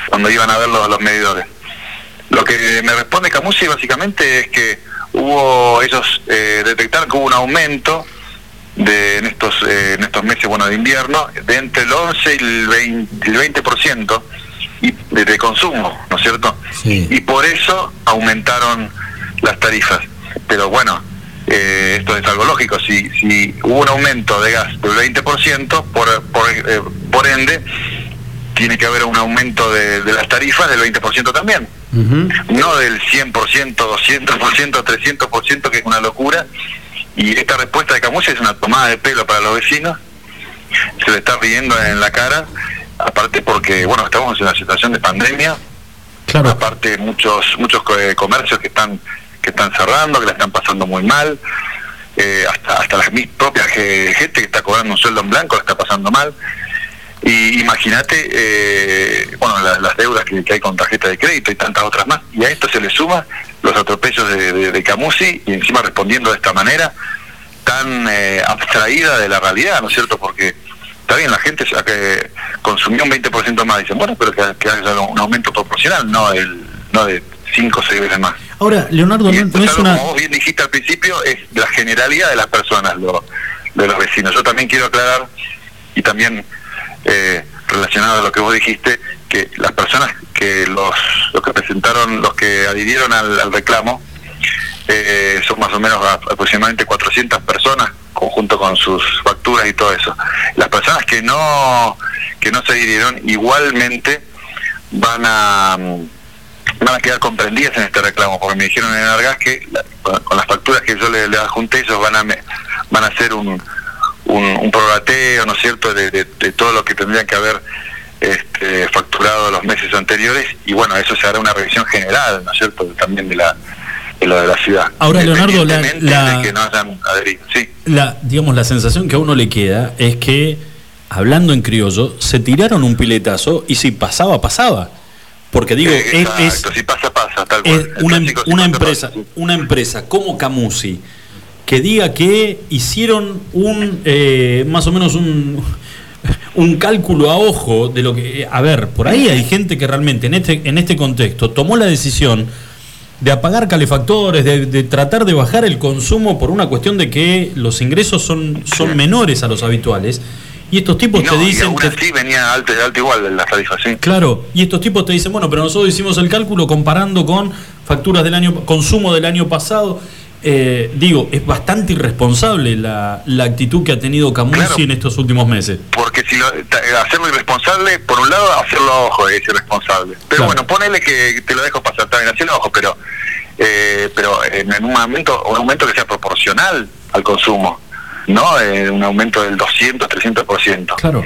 cuando iban a ver los, los medidores. Lo que me responde Camusi básicamente es que hubo, ellos eh, detectaron que hubo un aumento de en estos eh, en estos meses bueno de invierno de entre el 11 y el 20, el 20% y de, de consumo, ¿no es cierto? Sí. Y por eso aumentaron las tarifas. Pero bueno, eh, esto es algo lógico. Si, si hubo un aumento de gas del 20%, por, por, eh, por ende, tiene que haber un aumento de, de las tarifas del 20% también. Ujú. No del 100%, 200%, 300%, que es una locura. Y esta respuesta de Camusi es una tomada de pelo para los vecinos. Se le está riendo en la cara. Aparte porque, bueno, estamos en una situación de pandemia. Claro. Aparte muchos muchos eh, comercios que están que están cerrando, que la están pasando muy mal. Eh, hasta hasta la mi- propia ge- gente que está cobrando un sueldo en blanco la está pasando mal. Y imagínate, eh, bueno, la- las deudas que, que hay con tarjeta de crédito y tantas otras más. Y a esto se le suma los atropellos de, de, de Camusi y encima respondiendo de esta manera tan eh, abstraída de la realidad, ¿no es cierto? Porque está bien, la gente que consumió un 20% más, dicen, bueno, pero que, que haya un aumento proporcional, no, el, no de 5 o 6 veces más. Ahora, Leonardo, Y no, esto no es es algo, una... como vos bien dijiste al principio, es la generalidad de las personas, lo- de los vecinos. Yo también quiero aclarar, y también eh, relacionado a lo que vos dijiste, que las personas que los, los que presentaron, los que adhirieron al, al reclamo, eh, son más o menos aproximadamente 400 personas, conjunto con sus facturas y todo eso. Las personas que no que no se adhirieron igualmente van a mm, van a quedar comprendidas en este reclamo, porque me dijeron en Argas que la- con, las facturas que yo le, le adjunté, ellos van a me- van a hacer un, un, un prorrateo, ¿no es cierto?, de, de- de todo lo que tendrían que haber este, facturado los meses anteriores, y bueno, eso se hará una revisión general, ¿no es cierto?, también de la de lo de la ciudad. Ahora, Leonardo, la- Independientemente la- de que no hayan adherido. Sí. La, digamos, la sensación que a uno le queda es que, hablando en criollo, se tiraron un piletazo y si pasaba, pasaba. Porque digo, Eh, es, si pasa, pasa, tal cual. es una, si una pasa, empresa, pasa, una empresa como Camusi que diga que hicieron un eh, más o menos un un cálculo a ojo de lo que a ver por ahí hay gente que realmente en este en este contexto tomó la decisión de apagar calefactores de, de tratar de bajar el consumo por una cuestión de que los ingresos son son menores a los habituales y estos tipos Y no, te y dicen aún te- así venía alto, alto igual en las tarifas, sí. Claro, y estos tipos te dicen, bueno, pero nosotros hicimos el cálculo comparando con facturas del año, consumo del año pasado. Eh, digo, es bastante irresponsable la, la actitud que ha tenido Camusi Claro. en estos últimos meses. Porque si lo, hacerlo irresponsable, por un lado, hacerlo a ojo es irresponsable. Pero Claro. bueno, ponele que te lo dejo pasar, bien, hacerlo a ojo, pero, eh, pero en, en un aumento un aumento que sea proporcional al consumo, no Eh, un aumento del 200, 300%. Claro.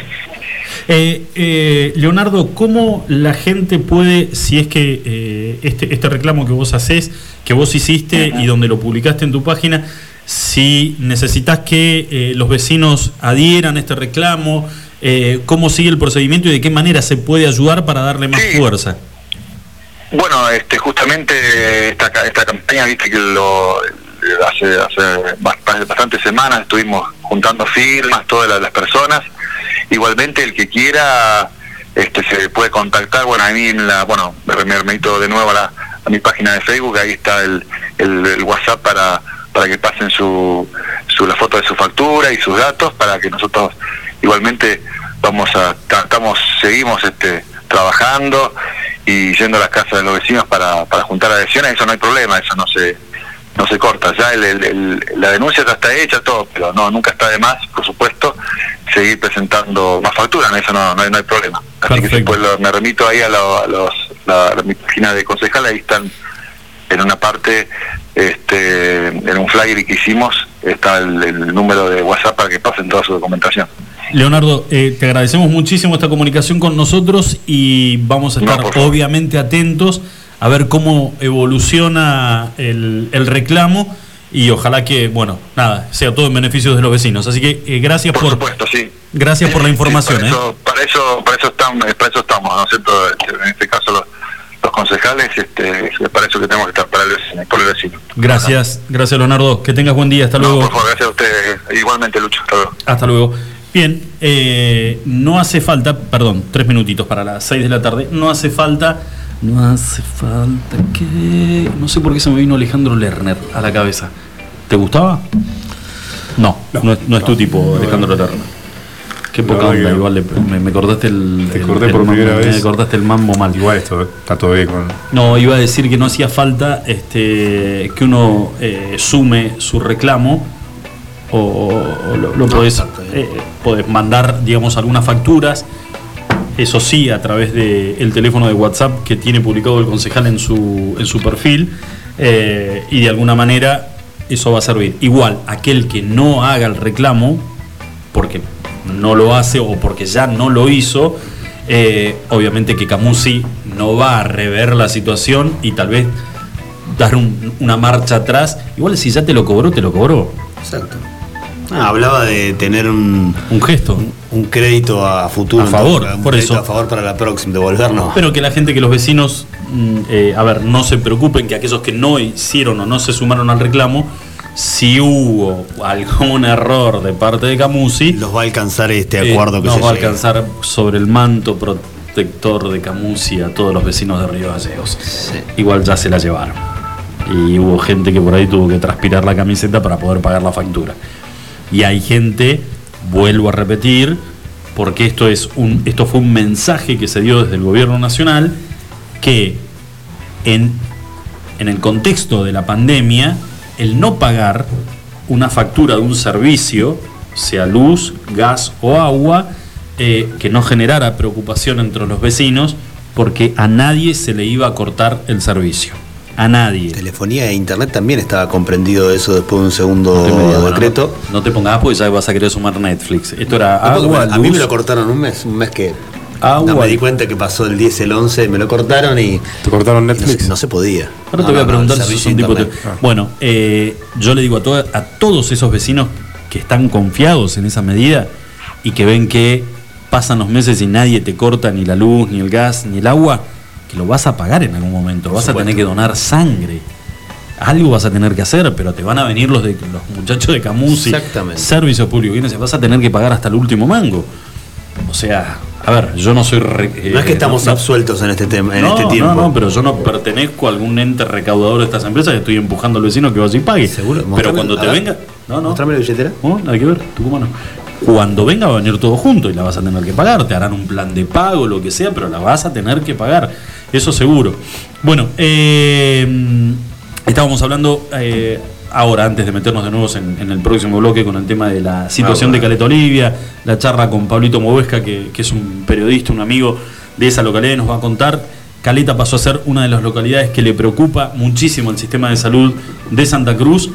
Eh, eh, Leonardo, ¿cómo la gente puede, si es que eh, este, este reclamo que vos haces, que vos hiciste y donde lo publicaste en tu página, si necesitas que eh, los vecinos adhieran a este reclamo, eh, cómo sigue el procedimiento y de qué manera se puede ayudar para darle más Sí. fuerza? Bueno, este, justamente esta, esta campaña, viste que lo hace, hace bast- bastantes semanas estuvimos juntando firmas, todas las, las personas. Igualmente el que quiera este se puede contactar, bueno, a mí en la, bueno, me remito de nuevo a, la, a mi página de Facebook, ahí está el, el, WhatsApp para, para que pasen su, su la foto de su factura y sus datos para que nosotros igualmente vamos a ta- estamos seguimos este trabajando y yendo a las casas de los vecinos para, para juntar adhesiones, eso no hay problema, eso no se no se corta, ya el- el- el- la denuncia ya está hecha, todo, pero no, nunca está de más, por supuesto, seguir presentando más facturas, ¿no? eso no, no, hay, no hay problema. Así que después lo- me remito ahí a, lo- a los, la, a mi página de concejal, ahí están en una parte, este, en un flyer que hicimos, está el, el número de WhatsApp para que pasen toda su documentación. Leonardo, eh, te agradecemos muchísimo esta comunicación con nosotros y vamos a estar obviamente atentos a ver cómo evoluciona el, el reclamo y ojalá que, bueno, nada, sea todo en beneficio de los vecinos. Así que eh, gracias por, supuesto, sí. gracias por la información. para, ¿eh? eso, para eso para eso estamos, para eso estamos ¿no es cierto? Este, en este caso los, los concejales este, es para eso que tenemos que estar para el por el vecino Gracias, gracias Leonardo. Que tengas buen día. Hasta luego. por favor gracias a ustedes igualmente Lucho hasta luego Hasta luego. Bien, eh, no hace falta, perdón, tres minutitos para las seis de la tarde. No hace falta, no hace falta que. No sé por qué se me vino Alejandro Lerner a la cabeza. ¿Te gustaba? No, no, es, no es tu tipo, Alejandro Lerner. Qué poca No, onda, igual le- me, me cortaste el. Te el- corté el por primera vez. Me cortaste el mambo mal. Igual esto está todo bien con. No, iba a decir que no hacía falta este, que uno eh, sume su reclamo o, o lo, lo podés, eh, podés mandar, digamos, algunas facturas. Eso sí, a través del teléfono de WhatsApp que tiene publicado el concejal en su, en su perfil. eh, y de alguna manera eso va a servir. Igual, aquel que no haga el reclamo, porque no lo hace o porque ya no lo hizo, eh, obviamente que Camusi no va a rever la situación y tal vez dar un- una marcha atrás. Igual si ya te lo cobró, te lo cobró. Exacto. Ah, hablaba de tener un, un gesto, un, crédito a futuro. A favor, un por eso. A favor para la próxima, devolvernos. Pero que la gente, que los vecinos, mm, eh, a ver, no se preocupen que aquellos que no hicieron o no se sumaron al reclamo, si hubo algún error de parte de Camusi, los va a alcanzar este eh, acuerdo que nos se va a alcanzar sobre el manto protector de Camusi a todos los vecinos de Río Gallegos. Igual ya se la llevaron. Y hubo gente que por ahí tuvo que transpirar la camiseta para poder pagar la factura. Y hay gente, vuelvo a repetir, porque esto es un, esto fue un mensaje que se dio desde el gobierno nacional, que en, en el contexto de la pandemia, el no pagar una factura de un servicio, sea luz, gas o agua, eh, que no generara preocupación entre los vecinos, porque a nadie se le iba a cortar el servicio. A nadie. Telefonía e internet también estaba comprendido eso después de un segundo No bueno, decreto. No, no te pongas porque ya vas a querer sumar Netflix. Esto era agua, a mí me lo cortaron un mes, un mes que Agua. no me di cuenta que pasó el 10, el 11, me lo cortaron y. ¿Te cortaron Netflix? no se podía. Ahora No, te voy a no, preguntar si sos un tipo de- internet. Ah. Bueno, eh, yo le digo a todos esos vecinos que están confiados en esa medida y que ven que pasan los meses y nadie te corta ni la luz, ni el gas, ni el agua, que lo vas a pagar en algún momento. Vas a tener que donar sangre. Algo vas a tener que hacer, pero te van a venir los de los muchachos de Camusi. Servicio Público, y vas a tener que pagar hasta el último mango. O sea, a ver, yo no soy... re- No es que eh, estamos no- absueltos en este tema, en no, este tiempo. No, no, pero yo no pertenezco a algún ente recaudador de estas empresas que estoy empujando al vecino que vaya y pague. Seguro. Pero Mostrame- cuando a te ver. venga. No, no. Mostrame la billetera. No, nada que ver, Tucumano. Cuando venga va a venir todo junto y la vas a tener que pagar. Te harán un plan de pago, lo que sea, pero la vas a tener que pagar. Eso seguro. Bueno, eh, estábamos hablando eh, ahora, antes de meternos de nuevo en, en el próximo bloque con el tema de la situación de Caleta Olivia, la charla con Pablito Movesca, que, que es un periodista, un amigo de esa localidad, y nos va a contar. Caleta pasó a ser una de las localidades que le preocupa muchísimo el sistema de salud de Santa Cruz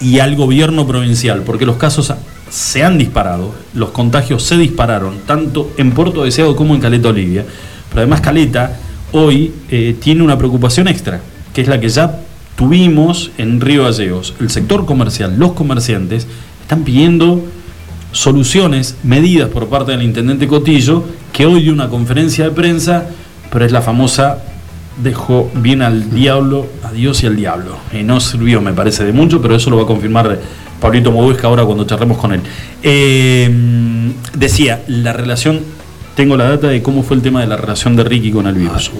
y al gobierno provincial, porque los casos se han disparado, los contagios se dispararon, tanto en Puerto Deseado como en Caleta Olivia. Pero además Caleta hoy eh, tiene una preocupación extra, que es la que ya tuvimos en Río Gallegos. El sector comercial, los comerciantes, están pidiendo soluciones, medidas por parte del intendente Cotillo, que hoy dio una conferencia de prensa, pero es la famosa dejó bien al diablo, a Dios y al diablo. Y no sirvió, me parece, de mucho, pero eso lo va a confirmar Pablito Moduesca ahora cuando charlemos con él. Eh, decía, la relación, tengo la data de cómo fue el tema de la relación de Ricky con el virus.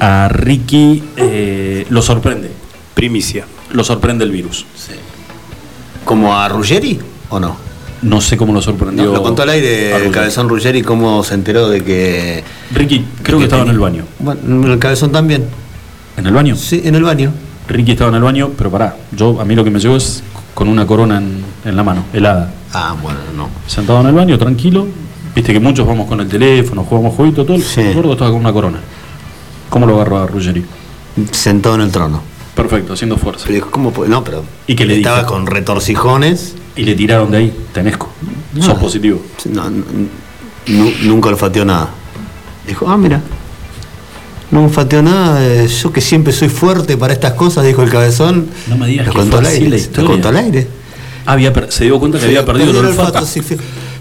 A Ricky eh, lo sorprende. Primicia. Lo sorprende el virus. ¿Como a Ruggeri o no? No sé cómo lo sorprendió. No, lo contó al aire el cabezón Ruggeri cómo se enteró de que. Ricky, creo que estaba en el baño. Bueno, el cabezón también. ¿En el baño? Sí, en el baño. Ricky estaba en el baño, pero pará, yo a mí lo que me llegó es con una corona en, en la mano, helada. Ah, bueno, no. Sentado en el baño, tranquilo. Viste que muchos vamos con el teléfono, jugamos jueguito, todo. El gordo estaba con una corona. ¿Cómo lo agarró a Ruggeri? Sentado en el trono. Perfecto, haciendo fuerza. Pero ¿cómo? No, pero. ¿Y qué le Estaba dijo? con retorcijones. Y le tiraron de ahí, tenésco. No. Sos positivo. No, no, nu- nunca olfateó nada. Dijo, ah, mira. No faltó nada, eh, yo que siempre soy fuerte para estas cosas, dijo el cabezón. No me digas Lo que contó fue al así aire. la Lo historia. contó al aire. Había se dio cuenta que había perdido el olfato. sí,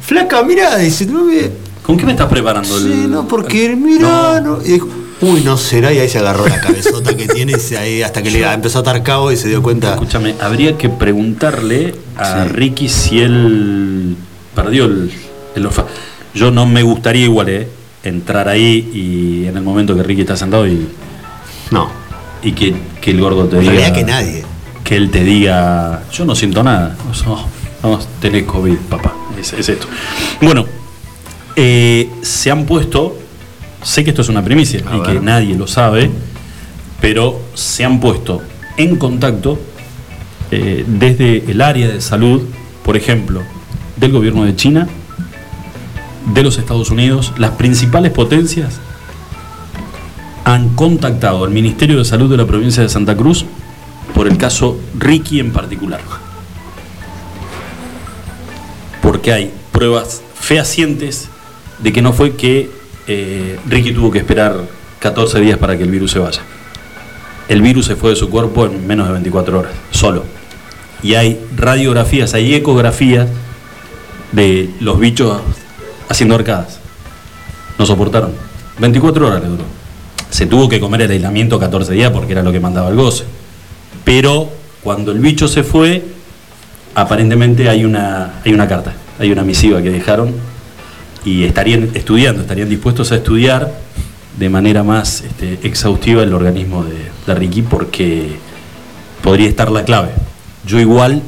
Flaca, mirá, dice, no me. ¿Con qué me estás preparando? el- Sí, no, porque mirá, no. Y dijo, uy, no será, y ahí se agarró la cabezota que tiene y se- ahí hasta que le empezó a atar cabo y se dio cuenta. Escúchame, habría que preguntarle a Sí. Ricky si él perdió el, el olfato. Yo no me gustaría igual, ¿eh? Entrar ahí y en el momento que Ricky está sentado y, No, y que, que el gordo te en diga. realidad que nadie. que él te diga, yo no siento nada, no, no, tenés COVID, papá, es, es esto. Bueno, eh, se han puesto, sé que esto es una primicia A y ver. que nadie lo sabe, pero se han puesto en contacto eh, desde el área de salud, por ejemplo, del gobierno de China, de los Estados Unidos, las principales potencias han contactado al Ministerio de Salud de la provincia de Santa Cruz por el caso Ricky en particular. Porque hay pruebas fehacientes de que no fue que eh, Ricky tuvo que esperar 14 días para que el virus se vaya. El virus se fue de su cuerpo en menos de 24 horas, solo. Y hay radiografías, hay ecografías de los bichos haciendo arcadas. No soportaron. 24 horas le duró. Se tuvo que comer el aislamiento 14 días porque era lo que mandaba el goce. Pero cuando el bicho se fue, aparentemente hay una, hay una carta, hay una misiva que dejaron y estarían estudiando, estarían dispuestos a estudiar de manera más este, exhaustiva el organismo de, de Ricky porque podría estar la clave. Yo igual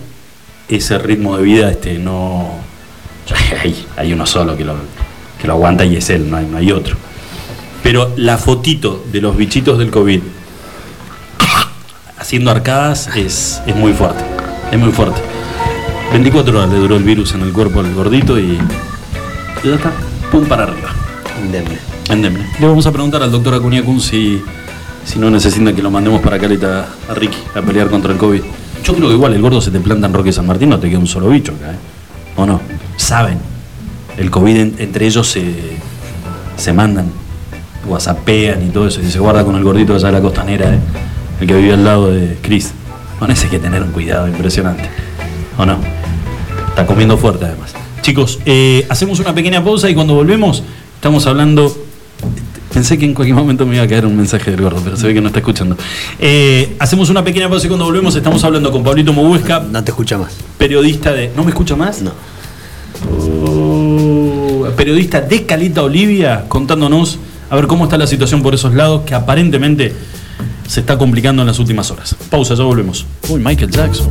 ese ritmo de vida este, no... Hay, hay uno solo que lo, que lo aguanta y es él, no hay, no hay otro. Pero la fotito de los bichitos del COVID haciendo arcadas es, es muy fuerte. Es muy fuerte. 24 horas le duró el virus en el cuerpo del gordito y, y ya está. Pum para arriba. Indemne. Endemne. Le vamos a preguntar al doctor Acuña Kun si, si no necesita que lo mandemos para Caleta a Ricky a pelear contra el COVID. Yo creo que igual el gordo se te planta en Roque San Martín, no te queda un solo bicho acá, ¿eh? ¿O no? Saben. El COVID en- entre ellos se, se mandan, whatsappean y todo eso. Y se guarda con el gordito allá de la costanera, ¿eh? el que vivía al lado de Chris. Con ese hay que tener un cuidado impresionante. ¿O no? Está comiendo fuerte además. Chicos, eh, hacemos una pequeña pausa y cuando volvemos estamos hablando... Pensé que en cualquier momento me iba a caer un mensaje del gordo, pero se ve que no está escuchando. Eh, hacemos una pequeña pausa y cuando volvemos estamos hablando con Pablito Mobuesca, No te escucha más. periodista de... ¿No me escucha más? No. Oh, periodista de Calita Olivia, contándonos a ver cómo está la situación por esos lados que aparentemente se está complicando en las últimas horas. Pausa, ya volvemos. Uy, Michael Jackson.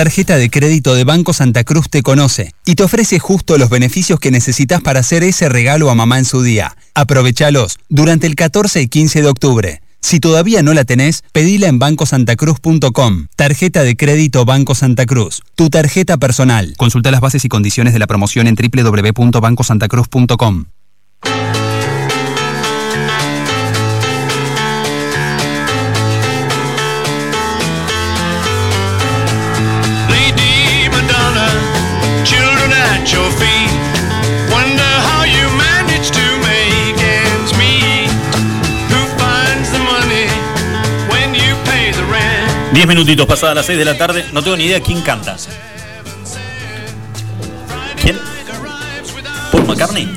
Tarjeta de crédito de Banco Santa Cruz te conoce y te ofrece justo los beneficios que necesitas para hacer ese regalo a mamá en su día. Aprovechalos durante el 14 y 15 de octubre. Si todavía no la tenés, pedila en bancosantacruz.com. Tarjeta de crédito Banco Santa Cruz. Tu tarjeta personal. Consulta las bases y condiciones de la promoción en www.bancosantacruz.com. 10 minutitos pasadas las 6 de la tarde. No tengo ni idea quién canta. ¿Quién? ¿Paul McCartney?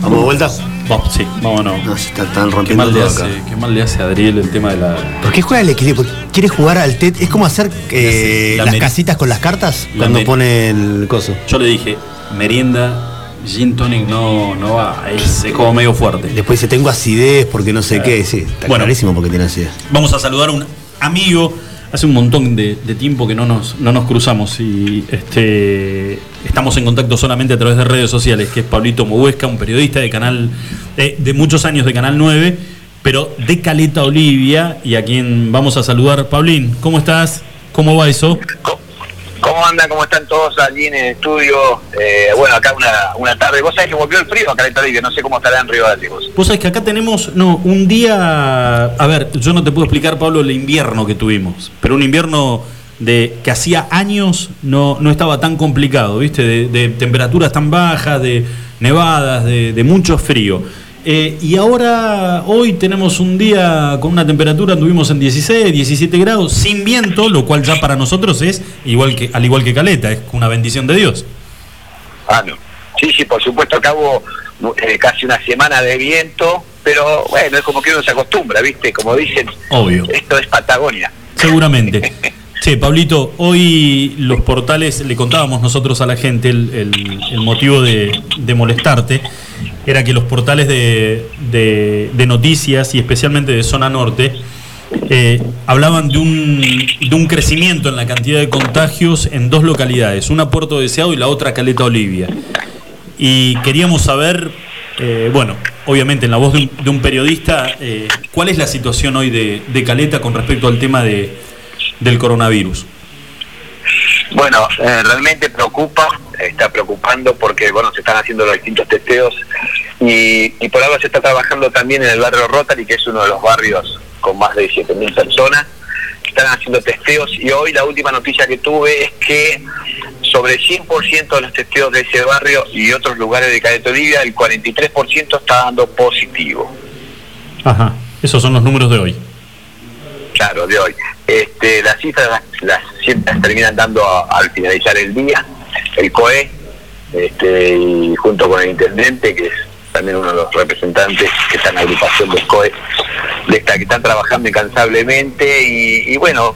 ¿Vamos de vuelta? Vamos, sí, vámonos. No, se está- están Qué rompiendo mal, le todo hace, acá. qué mal le hace a Adriel el tema de la. ¿Por qué juega el equilibrio? Porque Quiere jugar al TET. Es como hacer eh, La las meri- casitas con las cartas La cuando meri- pone el coso. Yo le dije, merienda, gin tonic no, no va, es, es como medio fuerte. Después dice, tengo acidez porque no sé qué. Sí, está Bueno. clarísimo porque tiene acidez. Vamos a saludar a un amigo. Hace un montón de, tiempo que no nos, no nos cruzamos y este, estamos en contacto solamente a través de redes sociales, que es Pablito Mohuesca, un periodista de canal eh, de muchos años de Canal 9, pero de Caleta Olivia, y a quien vamos a saludar. Paulín, ¿cómo estás? ¿Cómo va eso? ¿Cómo anda? ¿Cómo están todos allí en el estudio? Eh, bueno, acá una, una tarde. Vos sabés que volvió el frío acá en Olivia, no sé cómo estará en Río de vos. Vos sabés que acá tenemos, no, un día, a ver, yo no te puedo explicar, Pablo, el invierno que tuvimos, pero un invierno de que hacía años no, no estaba tan complicado, ¿viste? De, temperaturas tan bajas, de nevadas, de mucho frío. Eh, y ahora, hoy tenemos un día con una temperatura, tuvimos en 16, 17 grados, sin viento, lo cual ya para nosotros es igual que, al igual que Caleta, es una bendición de Dios. Ah, no. Sí, sí, por supuesto, acá hubo eh, casi una semana de viento, pero bueno, es como que uno se acostumbra, ¿viste? Como dicen, Obvio. esto es Patagonia. Seguramente. Che, Pablito, hoy los portales, le contábamos nosotros a la gente el, el- el motivo de, de molestarte, era que los portales de, de- noticias y especialmente de zona norte eh, hablaban de un, de un crecimiento en la cantidad de contagios en dos localidades, una Puerto Deseado y la otra Caleta Olivia. Y queríamos saber, eh, bueno, obviamente en la voz de un, de un periodista, eh, ¿cuál es la situación hoy de, de Caleta con respecto al tema de, del coronavirus? Bueno, eh, realmente preocupa, está preocupando porque bueno se están haciendo los distintos testeos y, y por ahora se está trabajando también en el barrio Rotary, que es uno de los barrios con más de 7.000 personas. Están haciendo testeos y hoy la última noticia que tuve es que sobre el 100% de los testeos de ese barrio y otros lugares de Caleta Olivia, el 43% está dando positivo. Ajá, esos son los números de hoy. Claro, de hoy. Este, las cifras las, las terminan dando a- al finalizar el día, el COE, este, y junto con el intendente, que es también uno de los representantes que está en la agrupación del COE, de esta, que están trabajando incansablemente. Y, y bueno,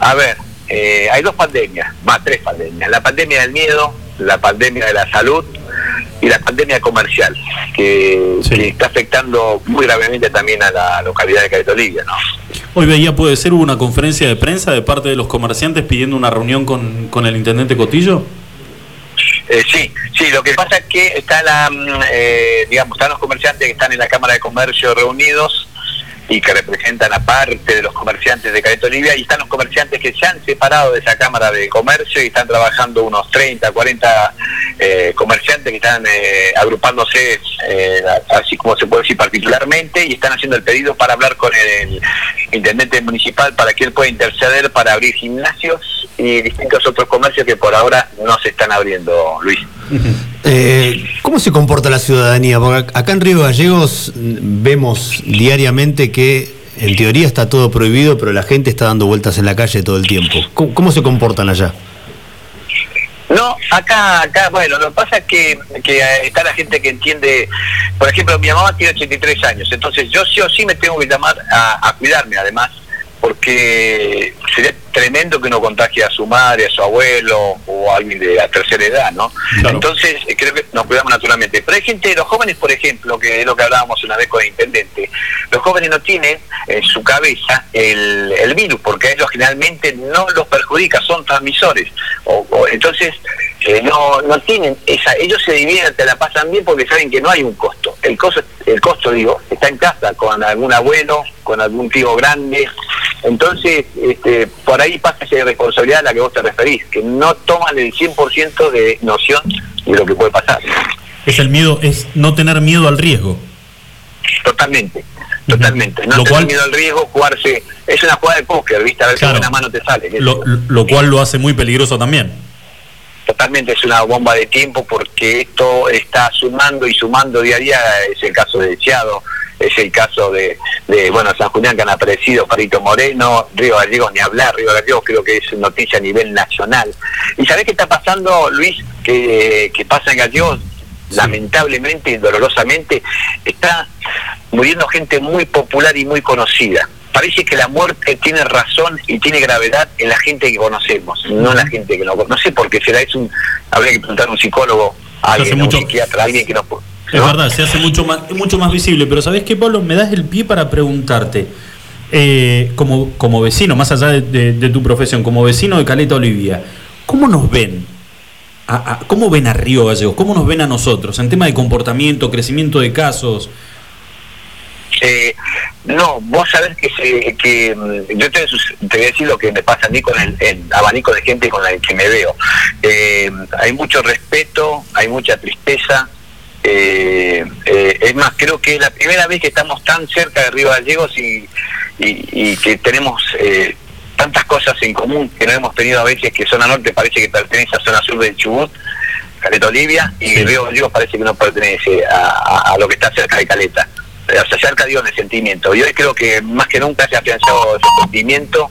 a ver, eh, hay dos pandemias, más tres pandemias. La pandemia del miedo, la pandemia de la salud y la pandemia comercial, que, que está afectando muy gravemente también a la localidad de Caleta Olivia, ¿no? Hoy veía, puede ser, hubo una conferencia de prensa de parte de los comerciantes pidiendo una reunión con, con el intendente Cotillo. Eh, sí, sí, lo que pasa es que está la, mm, eh, digamos, están los comerciantes que están en la Cámara de Comercio reunidos y que representan a parte de los comerciantes de Caleta Olivia y están los comerciantes que se han separado de esa Cámara de Comercio y están trabajando unos 30, 40 eh, comerciantes que están agrupándose, así como se puede decir particularmente, y están haciendo el pedido para hablar con el intendente municipal para que él pueda interceder para abrir gimnasios y distintos otros comercios que por ahora no se están abriendo, Luis. Eh, ¿Cómo se comporta la ciudadanía? Porque ac- acá en Río Gallegos mm, vemos diariamente que en teoría está todo prohibido, pero la gente está dando vueltas en la calle todo el tiempo. ¿Cómo, cómo se comportan allá? No, acá, acá, bueno, lo que pasa es que, que eh, está la gente que entiende, por ejemplo, mi mamá tiene 83 años, entonces yo sí o sí me tengo que llamar a, a cuidarme además, porque sería tremendo que uno contagie a su madre, a su abuelo o a alguien de la tercera edad, ¿no? Entonces, eh, creo que nos cuidamos naturalmente. Pero hay gente, los jóvenes, por ejemplo, que es lo que hablábamos una vez con el intendente, los jóvenes no tienen en su cabeza el, el virus, porque a ellos generalmente no los perjudica, son transmisores. O, o- entonces, eh, no, no tienen esa, ellos se divierten, la pasan bien porque saben que no hay un costo. El costo, el costo digo, está en casa con algún abuelo, con algún tío grande. Entonces, este, por ahí pasa esa responsabilidad a la que vos te referís, que no toman el 100% de noción de lo que puede pasar. Es el miedo, es no tener miedo al riesgo. Totalmente, totalmente. No Lo tener cual- miedo al riesgo, jugarse. Es una jugada de póker, ¿viste? A ver qué buena mano te sale. lo cual lo hace muy peligroso también. Totalmente es una bomba de tiempo porque esto está sumando y sumando día a día, es el caso de Deseado, es el caso de, de, bueno, San Julián que han aparecido, Parito Moreno, Río Gallegos ni hablar, Río Gallegos creo que es noticia a nivel nacional. ¿Y sabés qué está pasando, Luis? Que, que pasa en Gallegos, lamentablemente y dolorosamente, está muriendo gente muy popular y muy conocida. Parece que la muerte tiene razón y tiene gravedad en la gente que conocemos, no en la gente que no conoce. No sé por qué será, es un, habría que preguntar a un psicólogo, a alguien, un psiquiatra, a alguien que no. Es verdad, se hace mucho más, mucho más visible. Pero ¿sabés qué, Pablo? Me das el pie para preguntarte. eh, como, como vecino, más allá de, de- de tu profesión, como vecino de Caleta Olivia, ¿cómo nos ven? A- a- ¿Cómo ven a Río Gallegos? ¿Cómo nos ven a nosotros? En tema de comportamiento, crecimiento de casos. Eh, no, vos sabés que, se, que mm, yo te, te voy a decir lo que me pasa a mí con el, el abanico de gente con la que me veo. Eh, hay mucho respeto, hay mucha tristeza. eh, eh, es más, creo que es la primera vez que estamos tan cerca de Río Gallegos y, y, y que tenemos eh, tantas cosas en común que no hemos tenido a veces que zona norte parece que pertenece a zona sur del Chubut. Caleta Olivia y Río Gallegos parece que no pertenece a, a- a lo que está cerca de Caleta. Eh, Se acerca, digo, en el sentimiento. Y hoy creo que más que nunca se ha afianzado ese sentimiento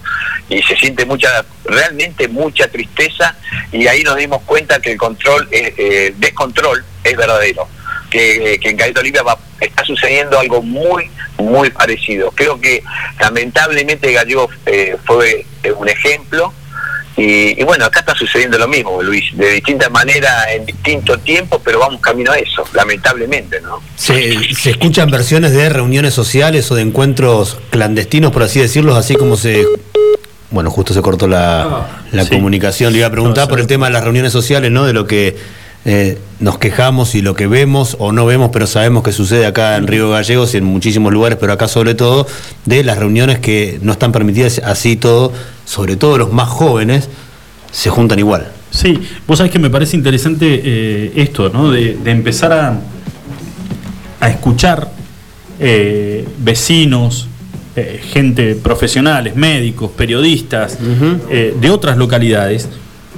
y se siente mucha, realmente mucha tristeza y ahí nos dimos cuenta que el control, es, eh, descontrol es verdadero. Que, que en Caleta Olivia va- está sucediendo algo muy, muy parecido. Creo que lamentablemente Gallego eh, fue eh, un ejemplo y, y bueno, acá está sucediendo lo mismo, Luis, de distinta manera, en distinto tiempo, pero vamos camino a eso, lamentablemente, ¿no? ¿Se, se escuchan versiones de reuniones sociales o de encuentros clandestinos, por así decirlo, así como se... Bueno, justo se cortó la, la sí. comunicación. Le iba a preguntar No, por el tema de las reuniones sociales, ¿no? De lo que eh, nos quejamos y lo que vemos o no vemos, pero sabemos que sucede acá en Río Gallegos y en muchísimos lugares, pero acá sobre todo, de las reuniones que no están permitidas, así todo, sobre todo los más jóvenes, se juntan igual. Sí, vos sabés que me parece interesante eh, esto, ¿no? De, de empezar a, a escuchar eh, vecinos, eh, gente profesionales, médicos, periodistas eh, de otras localidades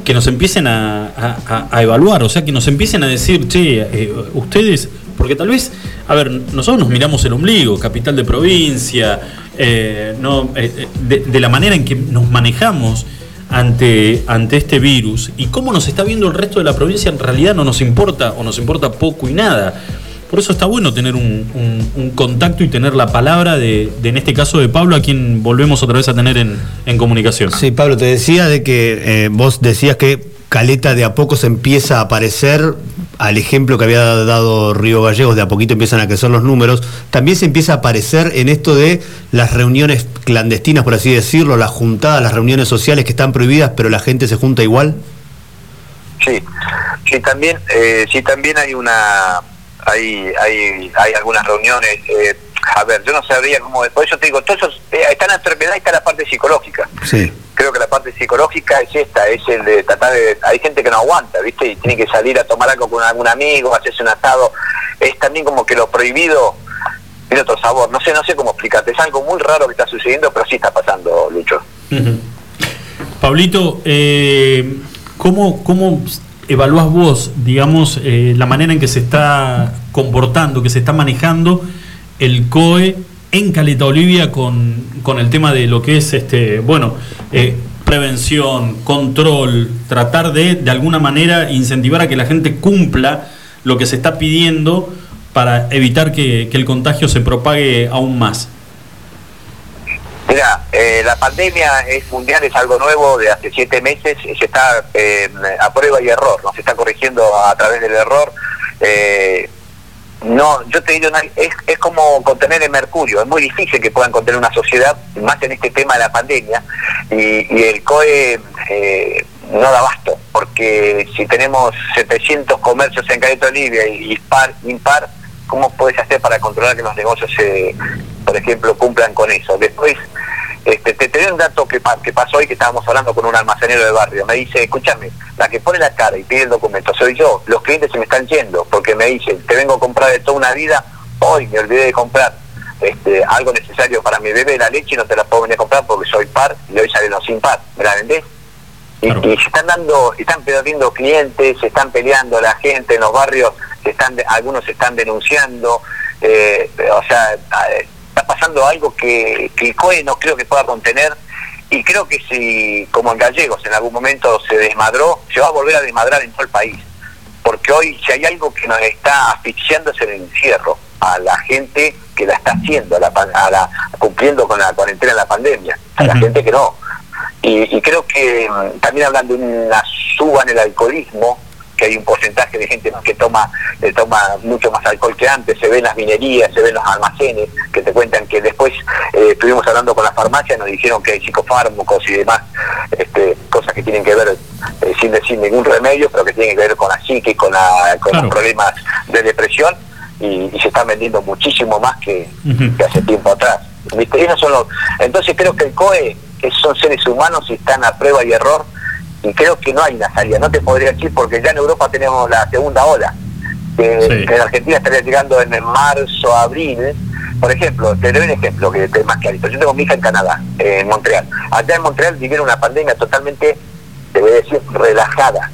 que nos empiecen a, a- a- a evaluar, o sea, que nos empiecen a decir, che, eh, ustedes, porque tal vez, a ver, nosotros nos miramos el ombligo, capital de provincia, eh, no, eh, eh, de, la manera en que nos manejamos ante, ante este virus y cómo nos está viendo el resto de la provincia en realidad no nos importa o nos importa poco y nada. Por eso está bueno tener un, contacto y tener la palabra de, en este caso, de Pablo, a quien volvemos otra vez a tener en, en comunicación. Sí, Pablo, te decía de que vos decías que Caleta de a poco se empieza a aparecer al ejemplo que había dado Río Gallegos, de a poquito empiezan a crecer los números, también se empieza a aparecer en esto de las reuniones clandestinas, por así decirlo, las juntadas, las reuniones sociales que están prohibidas, pero la gente se junta igual. Sí, sí también, eh, sí también hay una, hay, hay, hay algunas reuniones. eh, a ver, yo no sabría cómo, por eso te digo, todo eso, eh, está la enfermedad y está la parte psicológica. Sí. Creo que la parte psicológica es esta, es el de tratar de, hay gente que no aguanta, ¿viste? Y tiene que salir a tomar algo con algún amigo, hacerse un asado. Es también como que lo prohibido tiene otro sabor. No sé, no sé cómo explicarte. Es algo muy raro que está sucediendo, pero sí está pasando, Lucho. Ujú. Pablito, eh, ¿cómo, ¿cómo evaluás vos, digamos, eh, la manera en que se está comportando, que se está manejando el COE en Caleta Olivia con, con el tema de lo que es, este, bueno, eh, prevención, control, tratar de, de alguna manera, incentivar a que la gente cumpla lo que se está pidiendo para evitar que, que el contagio se propague aún más? Mira, eh, la pandemia es mundial, es algo nuevo de hace siete meses, se está eh, a prueba y error, no se está corrigiendo a través del error. Eh, no, yo te digo, es, es como contener el mercurio, es muy difícil que puedan contener una sociedad, más en este tema de la pandemia, y, y el COE eh, no da abasto, porque si tenemos 700 comercios en Caleta Olivia y par, impar, ¿cómo puedes hacer para controlar que los negocios, se, por ejemplo, cumplan con eso? Después, este, te, te doy un dato que, que pasó hoy que estábamos hablando con un almacenero de barrio. Me dice, escúchame, la que pone la cara y pide el documento soy yo. Los clientes se me están yendo porque me dicen, te vengo a comprar de toda una vida, hoy me olvidé de comprar este, algo necesario para mi bebé, la leche, y no te la puedo venir a comprar porque soy par y hoy salen los sin par. ¿Me la vendés? Y, y se están dando, están perdiendo clientes, se están peleando la gente en los barrios, se están, algunos se están denunciando, eh, o sea, está pasando algo que, que el COE no creo que pueda contener y creo que si, como en Gallegos en algún momento se desmadró, se va a volver a desmadrar en todo el país. Porque hoy si hay algo que nos está asfixiando es el encierro a la gente que la está haciendo, a la, a la- cumpliendo con la cuarentena en la pandemia, a la gente que no. Y, y creo que mm, también hablan de una suba en el alcoholismo, que hay un porcentaje de gente que toma eh, toma mucho más alcohol que antes, se ven las minerías, se ven los almacenes, que te cuentan que después eh, estuvimos hablando con la farmacia, nos dijeron que hay psicofármacos y demás, este, cosas que tienen que ver, eh, sin decir ningún remedio, pero que tienen que ver con la psique, con, la, con los problemas de depresión, y, y se están vendiendo muchísimo más que, que hace tiempo atrás. ¿Viste? Esos son los... Entonces creo que el COE que son seres humanos y están a prueba y error y creo que no hay una salida, no te podría decir porque ya en Europa tenemos la segunda ola, que, Sí. que en Argentina estaría llegando en marzo, abril, por ejemplo, te doy un ejemplo que es más clarito, yo tengo mi hija en Canadá, en Montreal, allá en Montreal vivieron una pandemia totalmente, te voy a decir, relajada,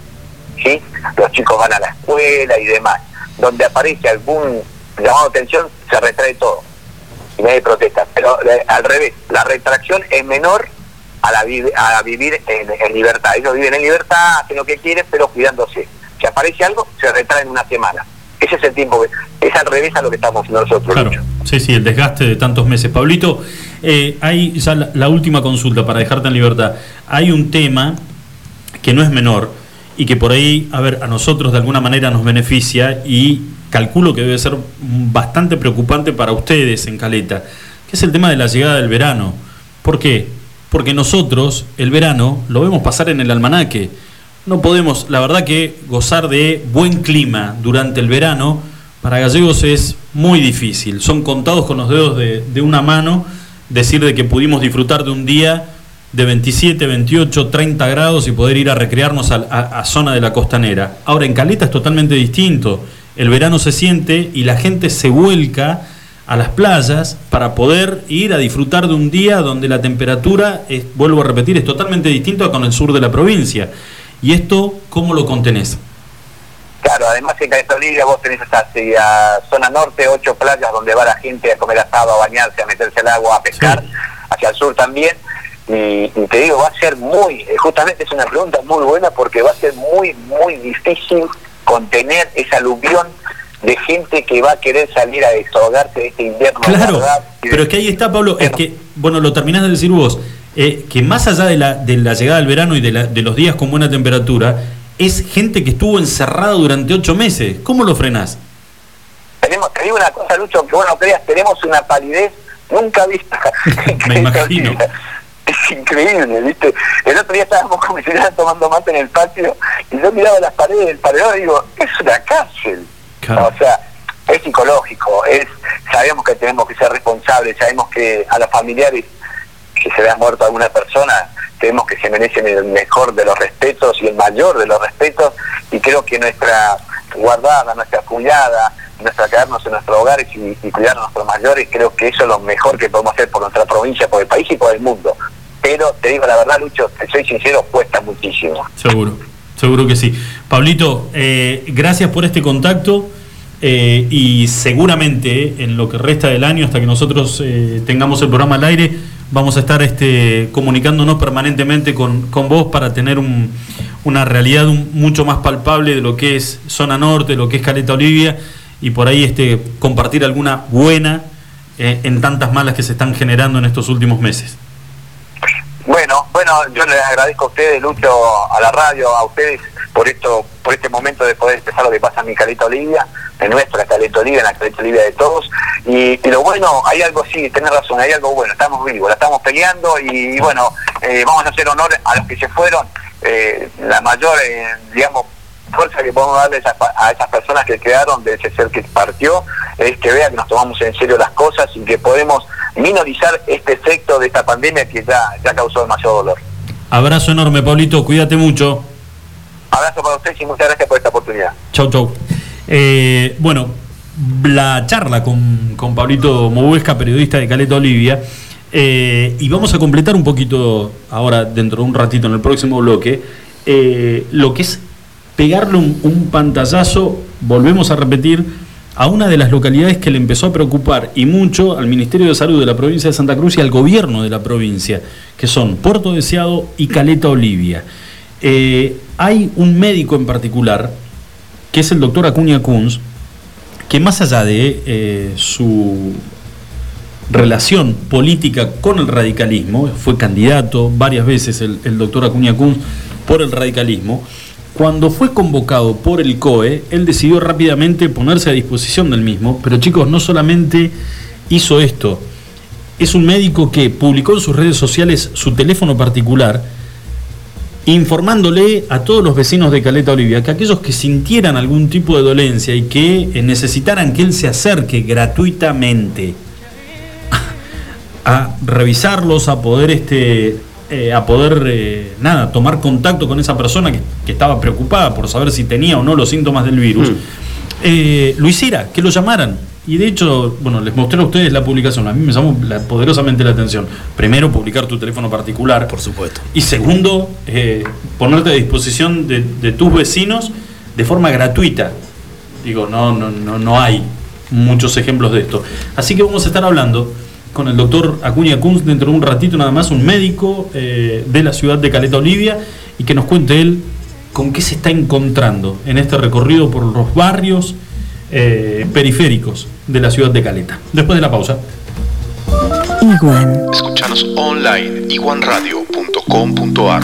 ¿sí? Los chicos van a la escuela y demás, donde aparece algún llamado de atención, se retrae todo y nadie protesta. Pero eh, al revés, la retracción es menor a, la vi- a vivir en, en libertad. Ellos viven en libertad, hacen lo que quieren, pero cuidándose. Si aparece algo, se retraen una semana. Ese es el tiempo, que, es al revés a lo que estamos haciendo nosotros. Claro. Sí, sí, el desgaste de tantos meses. Pablito, eh, hay ya la, la última consulta para dejarte en libertad. Hay un tema que no es menor y que por ahí, a ver, a nosotros de alguna manera nos beneficia y calculo que debe ser bastante preocupante para ustedes en Caleta, que es el tema de la llegada del verano. ¿Por qué? Porque nosotros el verano lo vemos pasar en el almanaque. No podemos, la verdad que gozar de buen clima durante el verano para gallegos es muy difícil. Son contados con los dedos de, una mano decir de que pudimos disfrutar de un día de 27, 28, 30 grados y poder ir a recrearnos a, a- a zona de la costanera. Ahora en Caleta es totalmente distinto. El verano se siente y la gente se vuelca a las playas para poder ir a disfrutar de un día donde la temperatura, es, vuelvo a repetir, es totalmente distinto a con el sur de la provincia. ¿Y esto cómo lo contenés? Claro, además en Caleta Olivia vos tenés hacia zona norte ocho playas donde va la gente a comer asado, a bañarse, a meterse al agua, a pescar, hacia el sur también. Y, y te digo, va a ser muy, eh, justamente es una pregunta muy buena porque va a ser muy, muy difícil contener esa aluvión de gente que va a querer salir a desahogarse de este invierno. Claro, pero es que ahí está, Pablo, es que, bueno, lo terminás de decir vos, eh, que más allá de la, de la llegada del verano y de, la- de los días con buena temperatura, es gente que estuvo encerrada durante ocho meses. ¿Cómo lo frenás? Tenemos, te digo una cosa, Lucho, que vos no creas, tenemos una palidez nunca vista. Me imagino. Es increíble, ¿viste? El otro día estábamos como si nada tomando mate en el patio y yo miraba las paredes del paredón y digo, es una cárcel. O sea, es psicológico, es sabemos que tenemos que ser responsables, sabemos que a los familiares que se le ha muerto alguna persona, tenemos que se merecen el mejor de los respetos y el mayor de los respetos y creo que nuestra guardada, nuestra cuidada, nuestra quedarnos en nuestros hogares y, y cuidar a nuestros mayores, creo que eso es lo mejor que podemos hacer por nuestra provincia, por el país y por el mundo. Pero te digo la verdad, Lucho, te soy sincero, cuesta muchísimo. Seguro, seguro que sí. Pablito, eh, gracias por este contacto eh, y seguramente en lo que resta del año, hasta que nosotros eh, tengamos el programa al aire, vamos a estar este, comunicándonos permanentemente con, con vos para tener un- una realidad mucho más palpable de lo que es zona norte, de lo que es Caleta Olivia y por ahí este, compartir alguna buena eh, en tantas malas que se están generando en estos últimos meses. Bueno, bueno, yo les agradezco a ustedes, Lucho, a la radio, a ustedes por esto, por este momento de poder expresar lo que pasa en mi Caleta Olivia, en nuestra Caleta Olivia, en la Caleta Olivia de todos. Y, y lo bueno, hay algo, sí, tenés razón, hay algo bueno, estamos vivos, la estamos peleando y, bueno, eh, vamos a hacer honor a los que se fueron, eh, la mayor, eh, digamos, fuerza que podemos darle a esas, personas que quedaron de ese ser que partió es que vean que nos tomamos en serio las cosas y que podemos minorizar este efecto de esta pandemia que ya, ya causó demasiado dolor. Abrazo enorme, Pablito, cuídate mucho. Abrazo para ustedes y muchas gracias por esta oportunidad. Chau, chau. Eh, bueno, la charla con, con Pablito Mobuesca, periodista de Caleta Olivia, eh, y vamos a completar un poquito ahora, dentro de un ratito, en el próximo bloque, eh, lo que es pegarle un, un pantallazo, volvemos a repetir, a una de las localidades que le empezó a preocupar y mucho al Ministerio de Salud de la provincia de Santa Cruz y al gobierno de la provincia, que son Puerto Deseado y Caleta Olivia. Eh, hay un médico en particular, que es el doctor Acuña Kunz, que más allá de eh, su relación política con el radicalismo, fue candidato varias veces el, el doctor Acuña Kunz por el radicalismo, cuando fue convocado por el COE, él decidió rápidamente ponerse a disposición del mismo, pero chicos, no solamente hizo esto, es un médico que publicó en sus redes sociales su teléfono particular, informándole a todos los vecinos de Caleta Olivia que aquellos que sintieran algún tipo de dolencia y que eh, necesitaran que él se acerque gratuitamente a revisarlos, a poder este eh, a poder eh, nada, tomar contacto con esa persona que, que estaba preocupada por saber si tenía o no los síntomas del virus, eh, lo hiciera, que lo llamaran. Y de hecho, bueno, les mostré a ustedes la publicación. A mí me llamó la- poderosamente la atención. Primero, publicar tu teléfono particular. Por supuesto. Y segundo, eh, ponerte a disposición de, de tus vecinos de forma gratuita. Digo, no, no, no, no hay muchos ejemplos de esto. Así que vamos a estar hablando con el doctor Acuña Kunz dentro de un ratito nada más, un médico eh, de la ciudad de Caleta Olivia, y que nos cuente él con qué se está encontrando en este recorrido por los barrios eh, periféricos de la ciudad de Caleta. Después de la pausa. Iguan. Escuchanos online iguanradio.com.ar.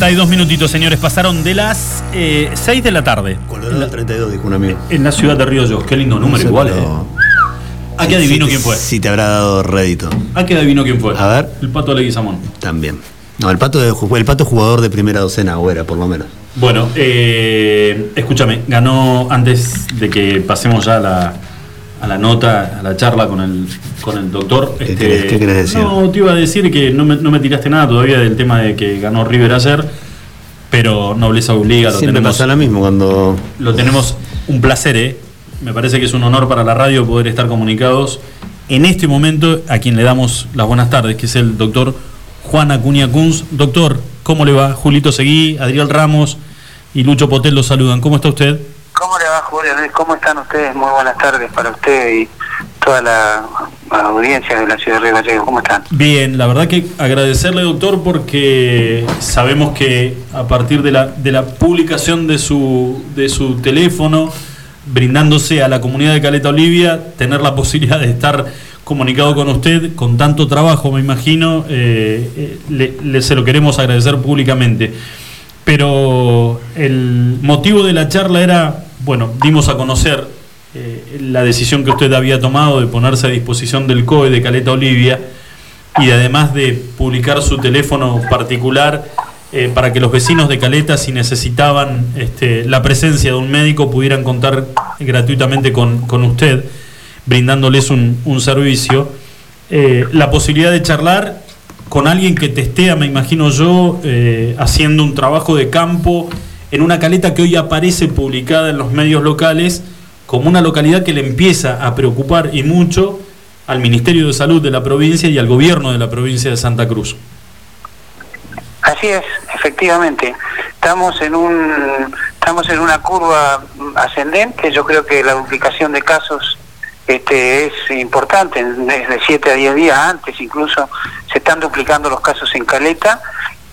32 minutitos, señores. Pasaron de las eh, 6 de la tarde. Colorado 32, dijo un amigo. En la ciudad de Río Yo. Qué lindo número, No igual. eh. ¿A qué adivino quién fue? Si te habrá dado rédito. ¿A qué adivino quién fue? A ver. El pato Leguizamón. También. No, el pato, de- el pato jugador de primera docena, o era por lo menos. Bueno, eh, escúchame, ganó antes de que pasemos ya a la, a la nota, a la charla con el, con el doctor. este, querés- qué querés decir? No, te iba a decir que no me, no me tiraste nada todavía del tema de que ganó River ayer, pero nobleza obliga, lo Siempre tenemos, pasa lo mismo cuando. lo tenemos un placer, ¿eh? Me parece que es un honor para la radio poder estar comunicados en este momento a quien le damos las buenas tardes, que es el doctor Juan Acuña Kunz. Doctor, ¿cómo le va? Julito Seguí, Adriel Ramos y Lucho Potel los saludan. ¿Cómo está usted? ¿Cómo le va, Julio? ¿Cómo están ustedes? Muy buenas tardes para usted y toda la audiencia de la ciudad de Río Gallegos. ¿Cómo están? Bien, la verdad que agradecerle, doctor, porque sabemos que a partir de la, de la publicación de su, de su teléfono, brindándose a la comunidad de Caleta Olivia, tener la posibilidad de estar comunicado con usted con tanto trabajo, me imagino, eh, eh, le- se lo queremos agradecer públicamente. Pero el motivo de la charla era, bueno, dimos a conocer eh, la decisión que usted había tomado de ponerse a disposición del COE de Caleta Olivia y de, además de publicar su teléfono particular eh, para que los vecinos de Caleta, si necesitaban este, la presencia de un médico, pudieran contar gratuitamente con, con usted, brindándoles un, un servicio. eh, la posibilidad de charlar con alguien que testea, me imagino yo, haciendo un trabajo de campo en una caleta que hoy aparece publicada en los medios locales como una localidad que le empieza a preocupar y mucho al Ministerio de Salud de la provincia y al gobierno de la provincia de Santa Cruz. Así es, efectivamente. Estamos en un estamos en una curva ascendente. Yo creo que la duplicación de casos este, es importante. Desde 7 a 10 días antes incluso se están duplicando los casos en Caleta.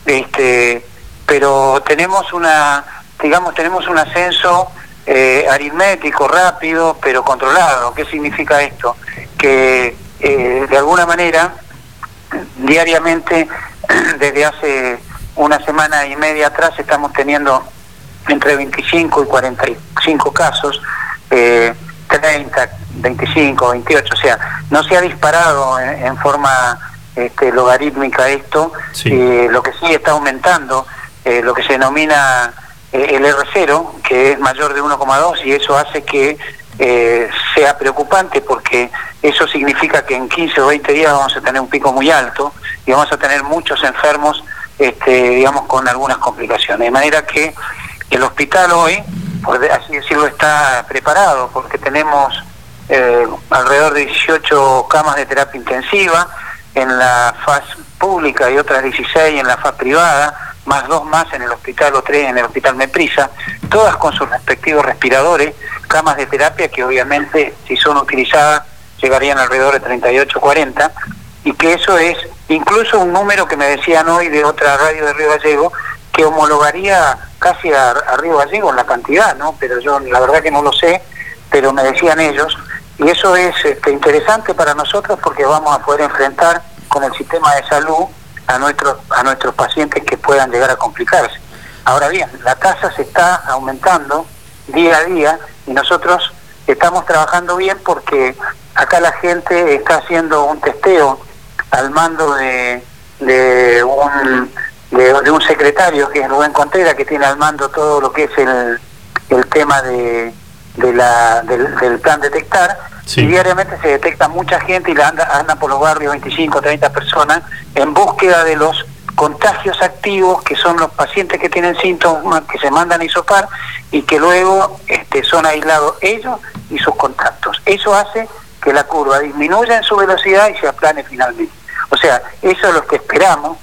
Este, pero tenemos una, digamos, tenemos un ascenso eh, aritmético, rápido, pero controlado. ¿Qué significa esto? Que eh, de alguna manera, diariamente, desde hace una semana y media atrás, estamos teniendo entre 25 y 45 casos, eh, 30, 25, 28, o sea, no se ha disparado en, en forma este, logarítmica esto, eh, lo que sí está aumentando, eh, lo que se denomina eh, el R0, que es mayor de 1,2 y eso hace que eh, sea preocupante porque eso significa que en 15 o 20 días vamos a tener un pico muy alto y vamos a tener muchos enfermos, este, digamos, con algunas complicaciones. De manera que el hospital hoy, por así decirlo, está preparado porque tenemos eh, alrededor de 18 camas de terapia intensiva en la faz pública y otras 16 en la faz privada, más dos más en el hospital o tres en el hospital Meprisa, todas con sus respectivos respiradores, camas de terapia que obviamente si son utilizadas llegarían alrededor de 38 40 y que eso es incluso un número que me decían hoy de otra radio de Río Gallego que homologaría casi a, Río Gallego en la cantidad, ¿no? Pero yo la verdad que no lo sé, pero me decían ellos y eso es este, interesante para nosotros porque vamos a poder enfrentar con el sistema de salud a nuestros a nuestros pacientes que puedan llegar a complicarse. Ahora bien, la tasa se está aumentando día a día y nosotros estamos trabajando bien porque acá la gente está haciendo un testeo al mando de, de un de, de un secretario que es Rubén Contreras que tiene al mando todo lo que es el, el tema de, de la, del, del plan detectar y diariamente se detecta mucha gente y la anda, andan por los barrios 25, 30 personas en búsqueda de los contagios activos que son los pacientes que tienen síntomas que se mandan a hisopar y que luego este, son aislados ellos y sus contactos. Eso hace que la curva disminuya en su velocidad y se aplane finalmente. O sea, eso es lo que esperamos,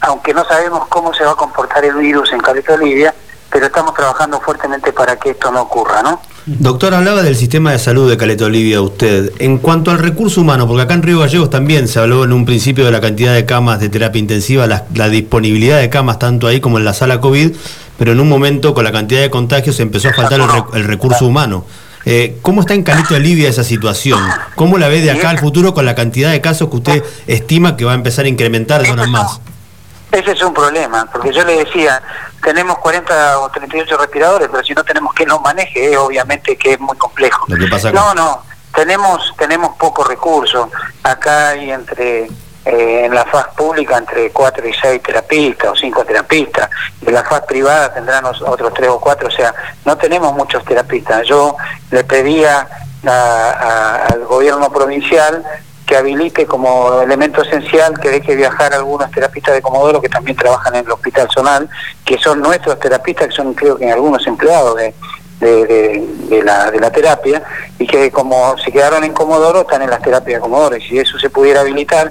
aunque no sabemos cómo se va a comportar el virus en Caleta Olivia, pero estamos trabajando fuertemente para que esto no ocurra, ¿no? Doctor, hablaba del sistema de salud de Caleta Olivia usted. En cuanto al recurso humano, porque acá en Río Gallegos también se habló en un principio de la cantidad de camas de terapia intensiva, la, disponibilidad de camas tanto ahí como en la sala COVID, pero en un momento con la cantidad de contagios empezó a faltar el, re- el recurso humano. Eh, ¿Cómo está en Caleta Olivia esa situación? ¿Cómo la ve de acá al futuro con la cantidad de casos que usted estima que va a empezar a incrementar de más? Ese es un problema, porque yo le decía, tenemos 40 o 38 respiradores, pero si no tenemos quien los maneje, eh, obviamente que es muy complejo. Lo que pasa No, con- no, tenemos tenemos pocos recursos. Acá hay entre eh, en la faz pública entre 4 y 6 terapistas o 5 terapistas. En la faz privada tendrán os- otros 3 o 4, o sea, no tenemos muchos terapistas. Yo le pedía a- a- al gobierno provincial que habilite como elemento esencial que deje viajar algunos terapistas de Comodoro que también trabajan en el Hospital Zonal, que son nuestros terapistas, que son creo que algunos empleados de, de, la, de la terapia, y que como se quedaron en Comodoro, están en las terapias de Comodoro, y si eso se pudiera habilitar,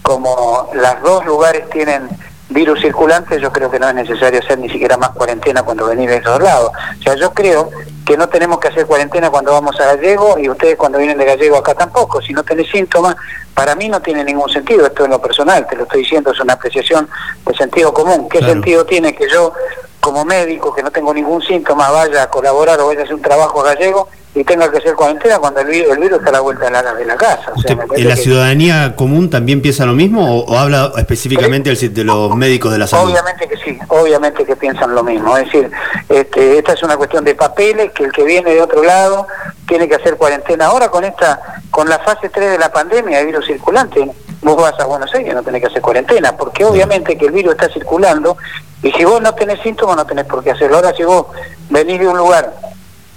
como las dos lugares tienen virus circulante, yo creo que no es necesario hacer ni siquiera más cuarentena cuando venís de esos lados. O sea, yo creo que no tenemos que hacer cuarentena cuando vamos a Gallego y ustedes cuando vienen de Gallego acá tampoco. Si no tenés síntomas, para mí no tiene ningún sentido. Esto en lo personal, te lo estoy diciendo, es una apreciación de sentido común. ¿Qué Claro. sentido tiene que yo, como médico, que no tengo ningún síntoma, vaya a colaborar o vaya a hacer un trabajo Gallego y tenga que hacer cuarentena cuando el virus, el virus está a la vuelta de la, de la casa? O sea, me ¿En parece la que- ciudadanía común también piensa lo mismo o, o habla específicamente de los médicos de la salud? Obviamente que sí, obviamente que piensan lo mismo. Es decir, este, esta es una cuestión de papeles, que el que viene de otro lado tiene que hacer cuarentena. Ahora con esta, con la fase 3 de la pandemia, de virus circulante, vos vas a Buenos Aires no tenés que hacer cuarentena, porque obviamente que el virus está circulando y si vos no tenés síntomas no tenés por qué hacerlo. Ahora si vos venís de un lugar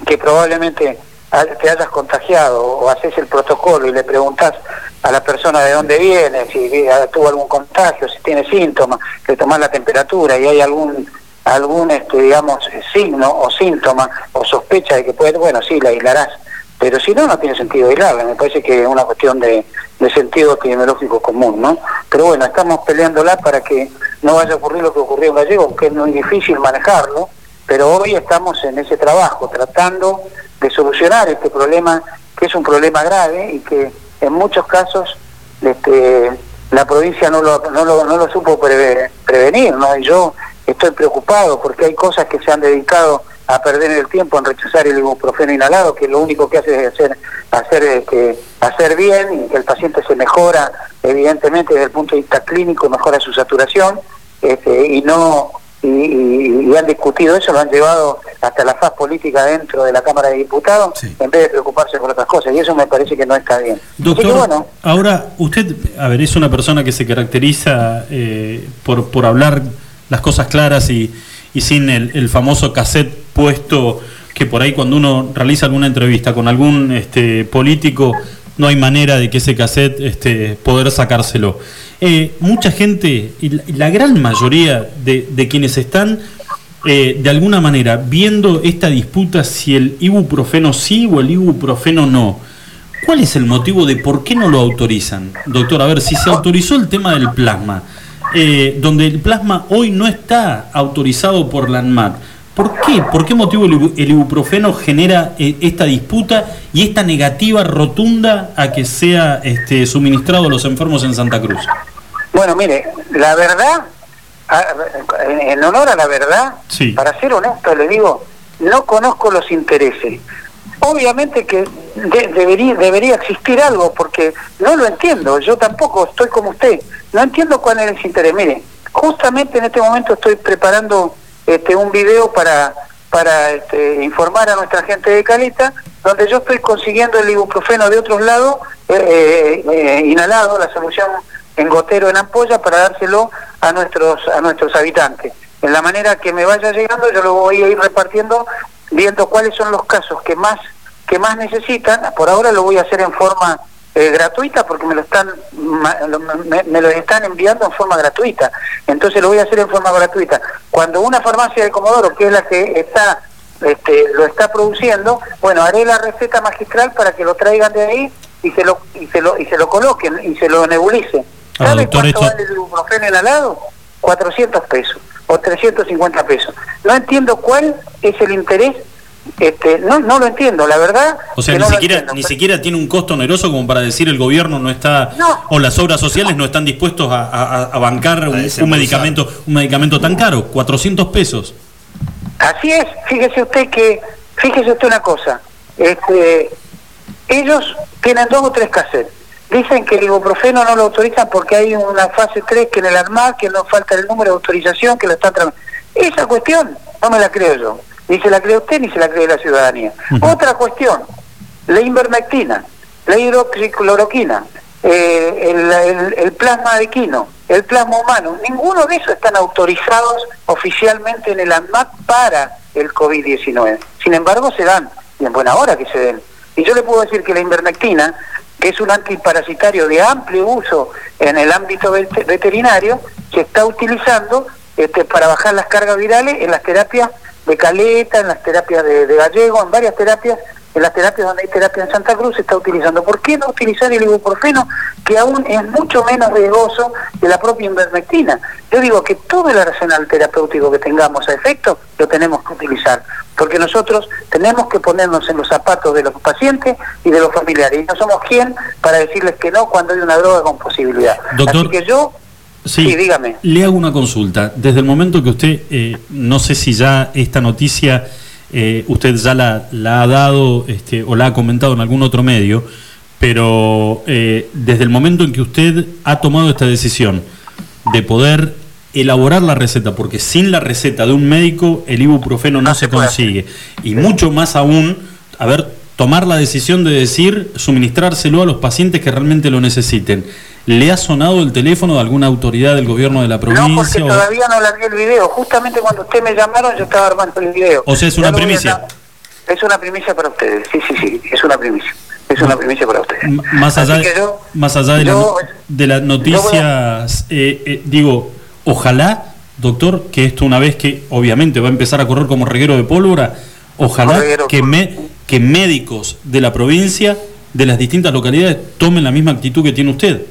que probablemente te hayas contagiado o haces el protocolo y le preguntas a la persona de dónde viene, si vi- tuvo algún contagio, si tiene síntomas, le tomás la temperatura y hay algún algún este digamos signo o síntoma o sospecha de que puede, bueno, sí, la aislarás. Pero si no, no tiene sentido aislarla. Me parece que es una cuestión de, de sentido epidemiológico común, ¿no? Pero bueno, estamos peleándola para que no vaya a ocurrir lo que ocurrió en Gallego, aunque es muy difícil manejarlo, pero hoy estamos en ese trabajo, tratando de solucionar este problema, que es un problema grave y que en muchos casos este, la provincia no lo, no lo, no lo supo preve- prevenir, ¿no? Y yo estoy preocupado porque hay cosas que se han dedicado a perder el tiempo en rechazar el ibuprofeno inhalado, que lo único que hace es hacer, hacer, este, hacer bien y que el paciente se mejora, evidentemente desde el punto de vista clínico, mejora su saturación, este, y no y, y- y han discutido eso, lo han llevado hasta la faz política dentro de la Cámara de Diputados, en vez de preocuparse por otras cosas, y eso me parece que no está bien. Que Doctor, bueno, ahora usted, a ver, es una persona que se caracteriza eh, por, por hablar las cosas claras y, y sin el, famoso cassette puesto que por ahí cuando uno realiza alguna entrevista con algún este, político no hay manera de que ese cassette este, poder sacárselo. Eh, mucha gente, y la, y la gran mayoría de, de quienes están eh, de alguna manera viendo esta disputa si el ibuprofeno sí o el ibuprofeno no, ¿cuál es el motivo de por qué no lo autorizan? Doctor, a ver, si se autorizó el tema del plasma, eh, donde el plasma hoy no está autorizado por la ANMAT, ¿por qué? ¿Por qué motivo el, ibu- el ibuprofeno genera eh, esta disputa y esta negativa rotunda a que sea este, suministrado a los enfermos en Santa Cruz? Bueno, mire, la verdad, en, en honor a la verdad, Sí. para ser honesto le digo, no conozco los intereses. Obviamente que de- debería, debería existir algo, porque no lo entiendo, yo tampoco estoy como usted, no entiendo cuál es el interés. Mire, justamente en este momento estoy preparando este, un video para, para este, informar a nuestra gente de Caleta, donde yo estoy consiguiendo el ibuprofeno de otros lados, eh, eh, inhalado, la solución en gotero, en ampolla, para dárselo a nuestros, a nuestros habitantes. En la manera que me vaya llegando, yo lo voy a ir repartiendo, viendo cuáles son los casos que más, que más necesitan. Por ahora lo voy a hacer en forma eh, gratuita porque me lo están me, me lo están enviando en forma gratuita. Entonces lo voy a hacer en forma gratuita. Cuando una farmacia de Comodoro, que es la que está este, lo está produciendo, bueno, haré la receta magistral para que lo traigan de ahí y se lo y se lo y se lo coloquen y se lo nebulicen. Ah, ¿Sabe cuánto esto- vale el ibuprofeno inhalado? 400 pesos o 350 pesos. No entiendo cuál es el interés, este, no no lo entiendo, la verdad. O sea, ni no siquiera, entiendo. ni siquiera tiene un costo oneroso como para decir el gobierno no está, o las obras sociales no están dispuestos a, a- a bancar un, medicamento, un medicamento tan caro, 400 pesos. Así es, fíjese usted que, fíjese usted una cosa, este, ellos tienen dos o tres cassettes. Dicen que el ibuprofeno no lo autorizan porque hay una fase 3 que en el ARMAC, que no falta el número de autorización, que lo están tramitando. Esa cuestión no me la creo yo. Ni se la cree usted ni se la cree la ciudadanía. Otra cuestión, la invermectina, la hidroxicloroquina, eh, el, el- el plasma de quino, el plasma humano, ninguno de esos están autorizados oficialmente en el ANMAT para el COVID-19. Sin embargo, se dan, y en buena hora que se den. Y yo le puedo decir que la invermectina, que es un antiparasitario de amplio uso en el ámbito vet- veterinario, se está utilizando este, para bajar las cargas virales en las terapias de caleta, en las terapias de, de gallego, en varias terapias, en las terapias donde hay terapia en Santa Cruz se está utilizando. ¿Por qué no utilizar el ibuprofeno, que aún es mucho menos riesgoso que la propia invermectina? Yo digo que todo el arsenal terapéutico que tengamos a efecto lo tenemos que utilizar, porque nosotros tenemos que ponernos en los zapatos de los pacientes y de los familiares, y no somos quien para decirles que no cuando hay una droga con posibilidad. Doctor, Así que yo, Sí, dígame. Le hago una consulta. Desde el momento que usted, eh, no sé si ya esta noticia eh, usted ya la, la ha dado este, o la ha comentado en algún otro medio, pero eh, desde el momento en que usted ha tomado esta decisión de poder elaborar la receta, porque sin la receta de un médico el ibuprofeno no, se consigue, y mucho más aún, a ver, tomar la decisión de decir suministrárselo a los pacientes que realmente lo necesiten. ¿Le ha sonado el teléfono de alguna autoridad del gobierno de la No, porque provincia? o- todavía no largué el video. Justamente cuando usted me llamaron yo estaba armando el video. O sea, es una primicia. Es una primicia para ustedes, sí, sí, sí, es una primicia. Es una primicia para ustedes. M- Más allá, de, yo- más allá de, la- de las noticias, eh, eh, digo, ojalá, doctor, que esto una vez que obviamente va a empezar a correr como reguero de pólvora, ojalá Reguero que, me- que médicos de la provincia, de las distintas localidades, tomen la misma actitud que tiene usted,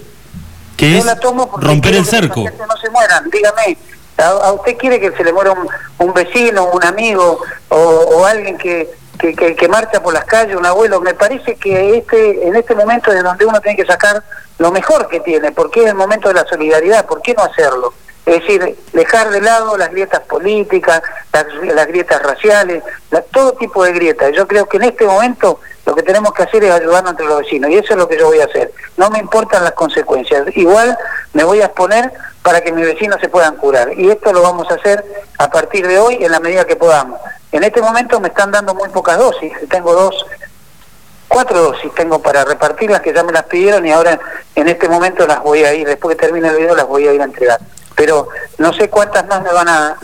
que es la tomo porque romper el que cerco. pacientes no se mueran, dígame. ¿A, a usted quiere que se le muera un, un vecino, un amigo o, o alguien que, que, que- que marcha por las calles, un abuelo? Me parece que este en este momento es donde uno tiene que sacar lo mejor que tiene, porque es el momento de la solidaridad, ¿por qué no hacerlo? Es decir, dejar de lado las grietas políticas, las, las grietas raciales, la- todo tipo de grietas. Yo creo que en este momento lo que tenemos que hacer es ayudarnos entre los vecinos y eso es lo que yo voy a hacer. No me importan las consecuencias. Igual me voy a exponer para que mis vecinos se puedan curar y esto lo vamos a hacer a partir de hoy en la medida que podamos. En este momento me están dando muy pocas dosis. Tengo dos cuatro dosis tengo para repartirlas que ya me las pidieron y ahora en este momento las voy a ir, después que termine el video las voy a ir a entregar. Pero no sé cuántas más me van a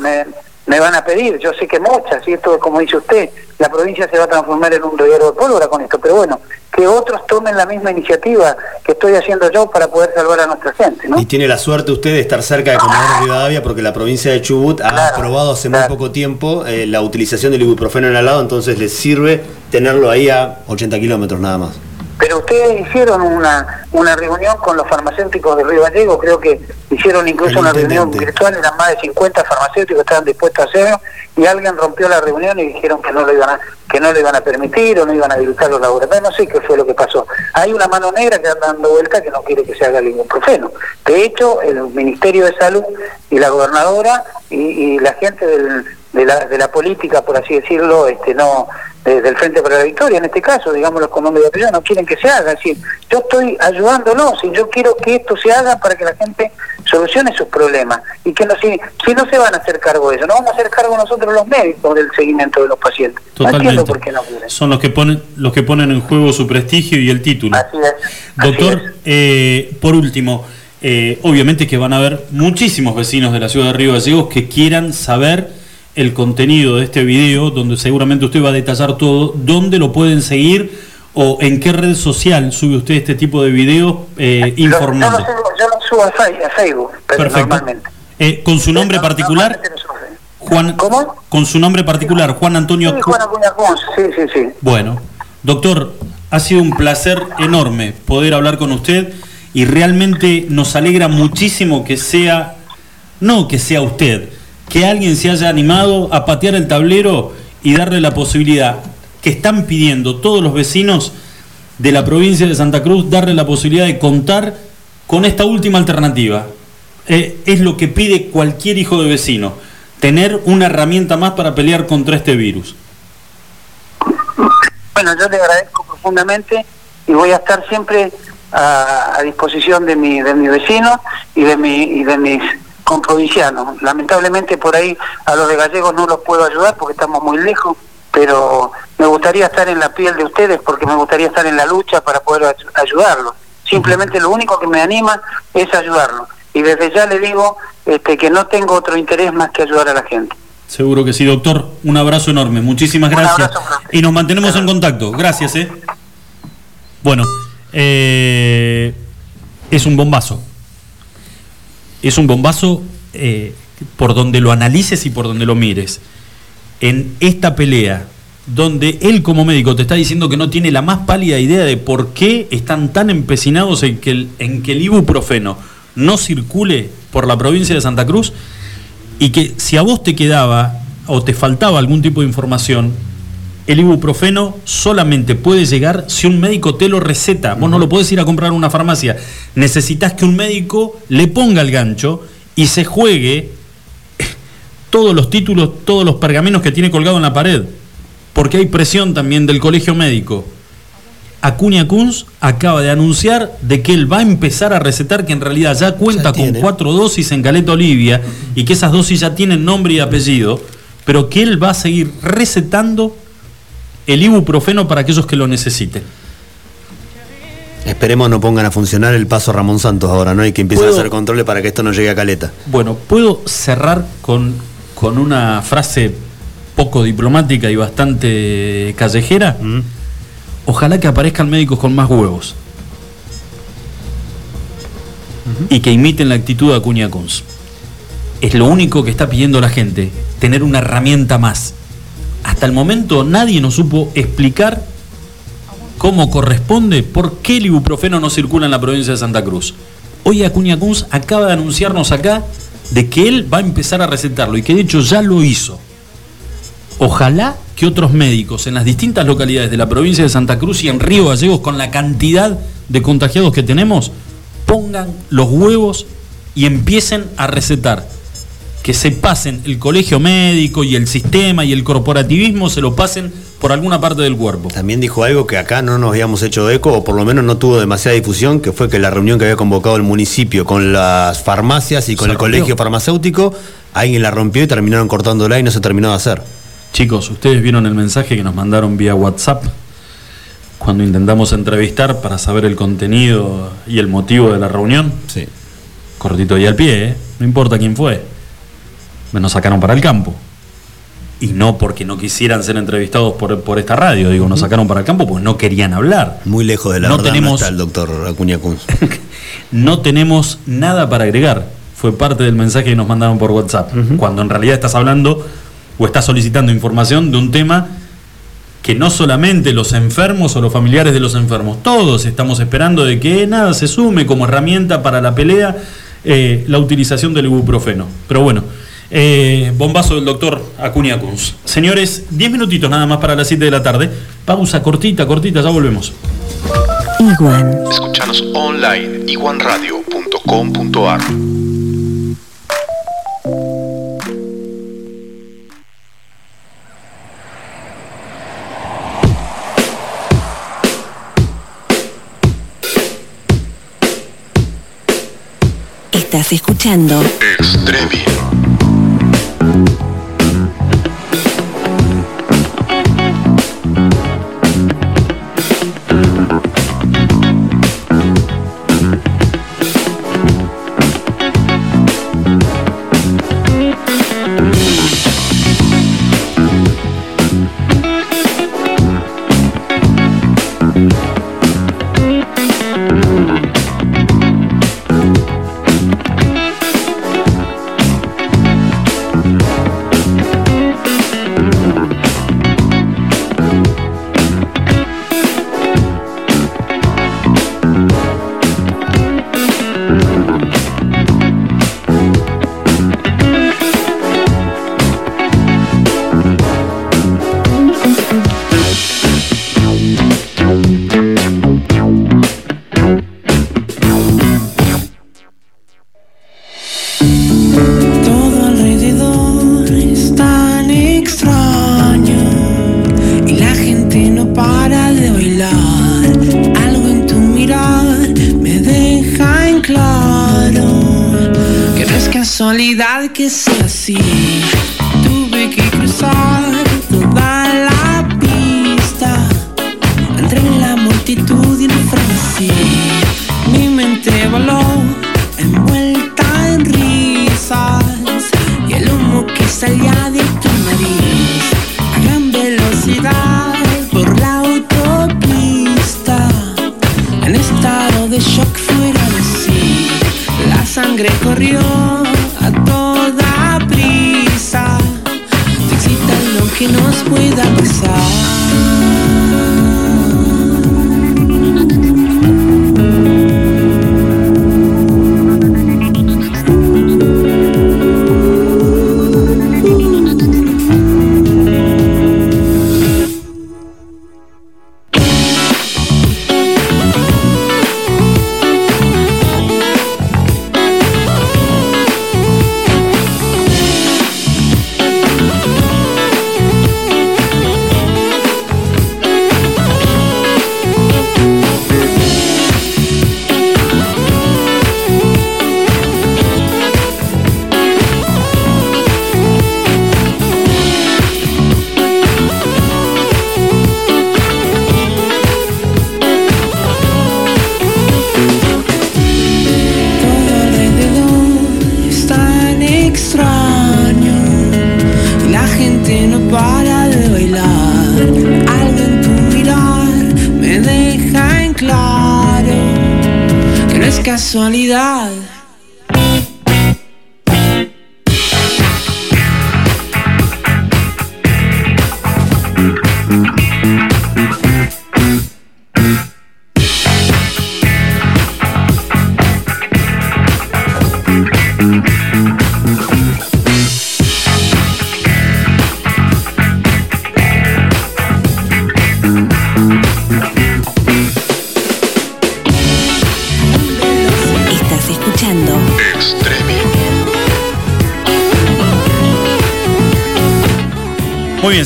me van a pedir, yo sé que muchas, y esto como dice usted, la provincia se va a transformar en un reguero de pólvora con esto, pero bueno, que otros tomen la misma iniciativa que estoy haciendo yo para poder salvar a nuestra gente, ¿no? Y tiene la suerte usted de estar cerca de Comodoro Rivadavia porque la provincia de Chubut ha aprobado hace muy poco tiempo eh, la utilización del ibuprofeno en lado, entonces les sirve tenerlo ahí a 80 kilómetros nada más. Pero ustedes hicieron una, una reunión con los farmacéuticos de Río Gallego, creo que hicieron incluso una reunión virtual, eran más de 50 farmacéuticos que estaban dispuestos a hacerlo, y alguien rompió la reunión y dijeron que no lo iban a, que no lo iban a permitir o no iban a habilitar los laboratorios. No sé qué fue lo que pasó. Hay una mano negra que anda dando vuelta que no quiere que se haga el ibuprofeno. De hecho, el Ministerio de Salud y la gobernadora y, y la gente del- de, la, de la política, por así decirlo, este no de- del Frente para la Victoria, en este caso, digámoslo con nombre de apellido, no quieren que se haga. Es decir, yo estoy ayudándolos y yo quiero que esto se haga para que la gente solucione sus problemas y que no si, si no se van a hacer cargo de eso, no vamos a hacer cargo nosotros los médicos del seguimiento de los pacientes. No entiendo por qué no quieren. Son los que ponen los que ponen en juego su prestigio y el título. Doctor, eh, por último, eh, obviamente que van a haber muchísimos vecinos de la ciudad de Río Gallegos que quieran saber el contenido de este video, donde seguramente usted va a detallar todo, dónde lo pueden seguir o en qué red social sube usted este tipo de videos eh, Yo, informando. lo subo, yo lo subo a, Facebook, pero Perfecto. normalmente. Eh, con su nombre particular, Juan, con su nombre particular, Juan Antonio. Sí, Juan Acuña sí, sí, sí. Bueno, doctor, ha sido un placer enorme poder hablar con usted y realmente nos alegra muchísimo que sea, no que sea usted, que alguien se haya animado a patear el tablero y darle la posibilidad que están pidiendo todos los vecinos de la provincia de Santa Cruz, darle la posibilidad de contar con esta última alternativa. Eh, es lo que pide cualquier hijo de vecino, tener una herramienta más para pelear contra este virus. Bueno, yo le agradezco profundamente y voy a estar siempre a, disposición de mi de y de mi y de mis comprovincianos. Lamentablemente por ahí a los de gallegos no los puedo ayudar porque estamos muy lejos, pero me gustaría estar en la piel de ustedes porque me gustaría estar en la lucha para poder ay- ayudarlos. Simplemente lo único que me anima es ayudarlos. Y desde ya le digo este, que no tengo otro interés más que ayudar a la gente. Seguro que sí, doctor. Un abrazo enorme. Muchísimas gracias. Y nos mantenemos en contacto. Gracias, ¿eh? Bueno, eh, es un bombazo. Es un bombazo eh, por donde lo analices y por donde lo mires. En esta pelea, donde él como médico te está diciendo que no tiene la más pálida idea de por qué están tan empecinados en que el, en que el ibuprofeno no circule por la provincia de Santa Cruz, y que si a vos te quedaba o te faltaba algún tipo de información, el ibuprofeno solamente puede llegar si un médico te lo receta. Vos no lo podés ir a comprar a una farmacia. Necesitas que un médico le ponga el gancho y se juegue todos los títulos, todos los pergaminos que tiene colgado en la pared. Porque hay presión también del colegio médico. Acuña Kunz acaba de anunciar de que él va a empezar a recetar que en realidad ya cuenta con cuatro dosis en Caleta Olivia y que esas dosis ya tienen nombre y apellido, pero que él va a seguir recetando el ibuprofeno para aquellos que lo necesiten. Esperemos no pongan a funcionar el paso Ramón Santos ahora, ¿no? Y que empiecen a hacer controles para que esto no llegue a caleta. Bueno, puedo cerrar con, con una frase poco diplomática y bastante callejera, ojalá que aparezcan médicos con más huevos. Y que imiten la actitud de Acuña Kunz. Es lo único que está pidiendo la gente, tener una herramienta más. Hasta el momento nadie nos supo explicar cómo corresponde por qué el ibuprofeno no circula en la provincia de Santa Cruz. Hoy Acuña Kunz acaba de anunciarnos acá de que él va a empezar a recetarlo y que de hecho ya lo hizo. Ojalá que otros médicos en las distintas localidades de la provincia de Santa Cruz y en Río Gallegos, con la cantidad de contagiados que tenemos, pongan los huevos y empiecen a recetar. Que se pasen el colegio médico y el sistema y el corporativismo, se lo pasen por alguna parte del cuerpo. También dijo algo que acá no nos habíamos hecho eco, o por lo menos no tuvo demasiada difusión, que fue que la reunión que había convocado el municipio con las farmacias y con Se el rompió. colegio farmacéutico, alguien la rompió y terminaron cortándola y no se terminó de hacer. Chicos, ustedes vieron el mensaje que nos mandaron vía WhatsApp cuando intentamos entrevistar para saber el contenido y el motivo de la reunión. Sí. Cortito y al pie, ¿eh? no importa quién fue. Me nos sacaron para el campo. Y no porque no quisieran ser entrevistados por, por esta radio, digo, nos sacaron para el campo porque no querían hablar. Muy lejos de la No verdad tenemos- no está el doctor Acuña Kunz. No tenemos nada para agregar. Fue parte del mensaje que nos mandaron por WhatsApp. Cuando en realidad estás hablando o estás solicitando información de un tema que no solamente los enfermos o los familiares de los enfermos, todos estamos esperando de que nada se sume como herramienta para la pelea eh, la utilización del ibuprofeno. Pero bueno, eh, bombazo del doctor Acuña Kunz. Señores, 10 minutitos nada más para las 7 de la tarde. Pausa cortita, cortita, ya volvemos. Iguan. Escuchanos online iguanradio.com.ar Estás escuchando Extremi.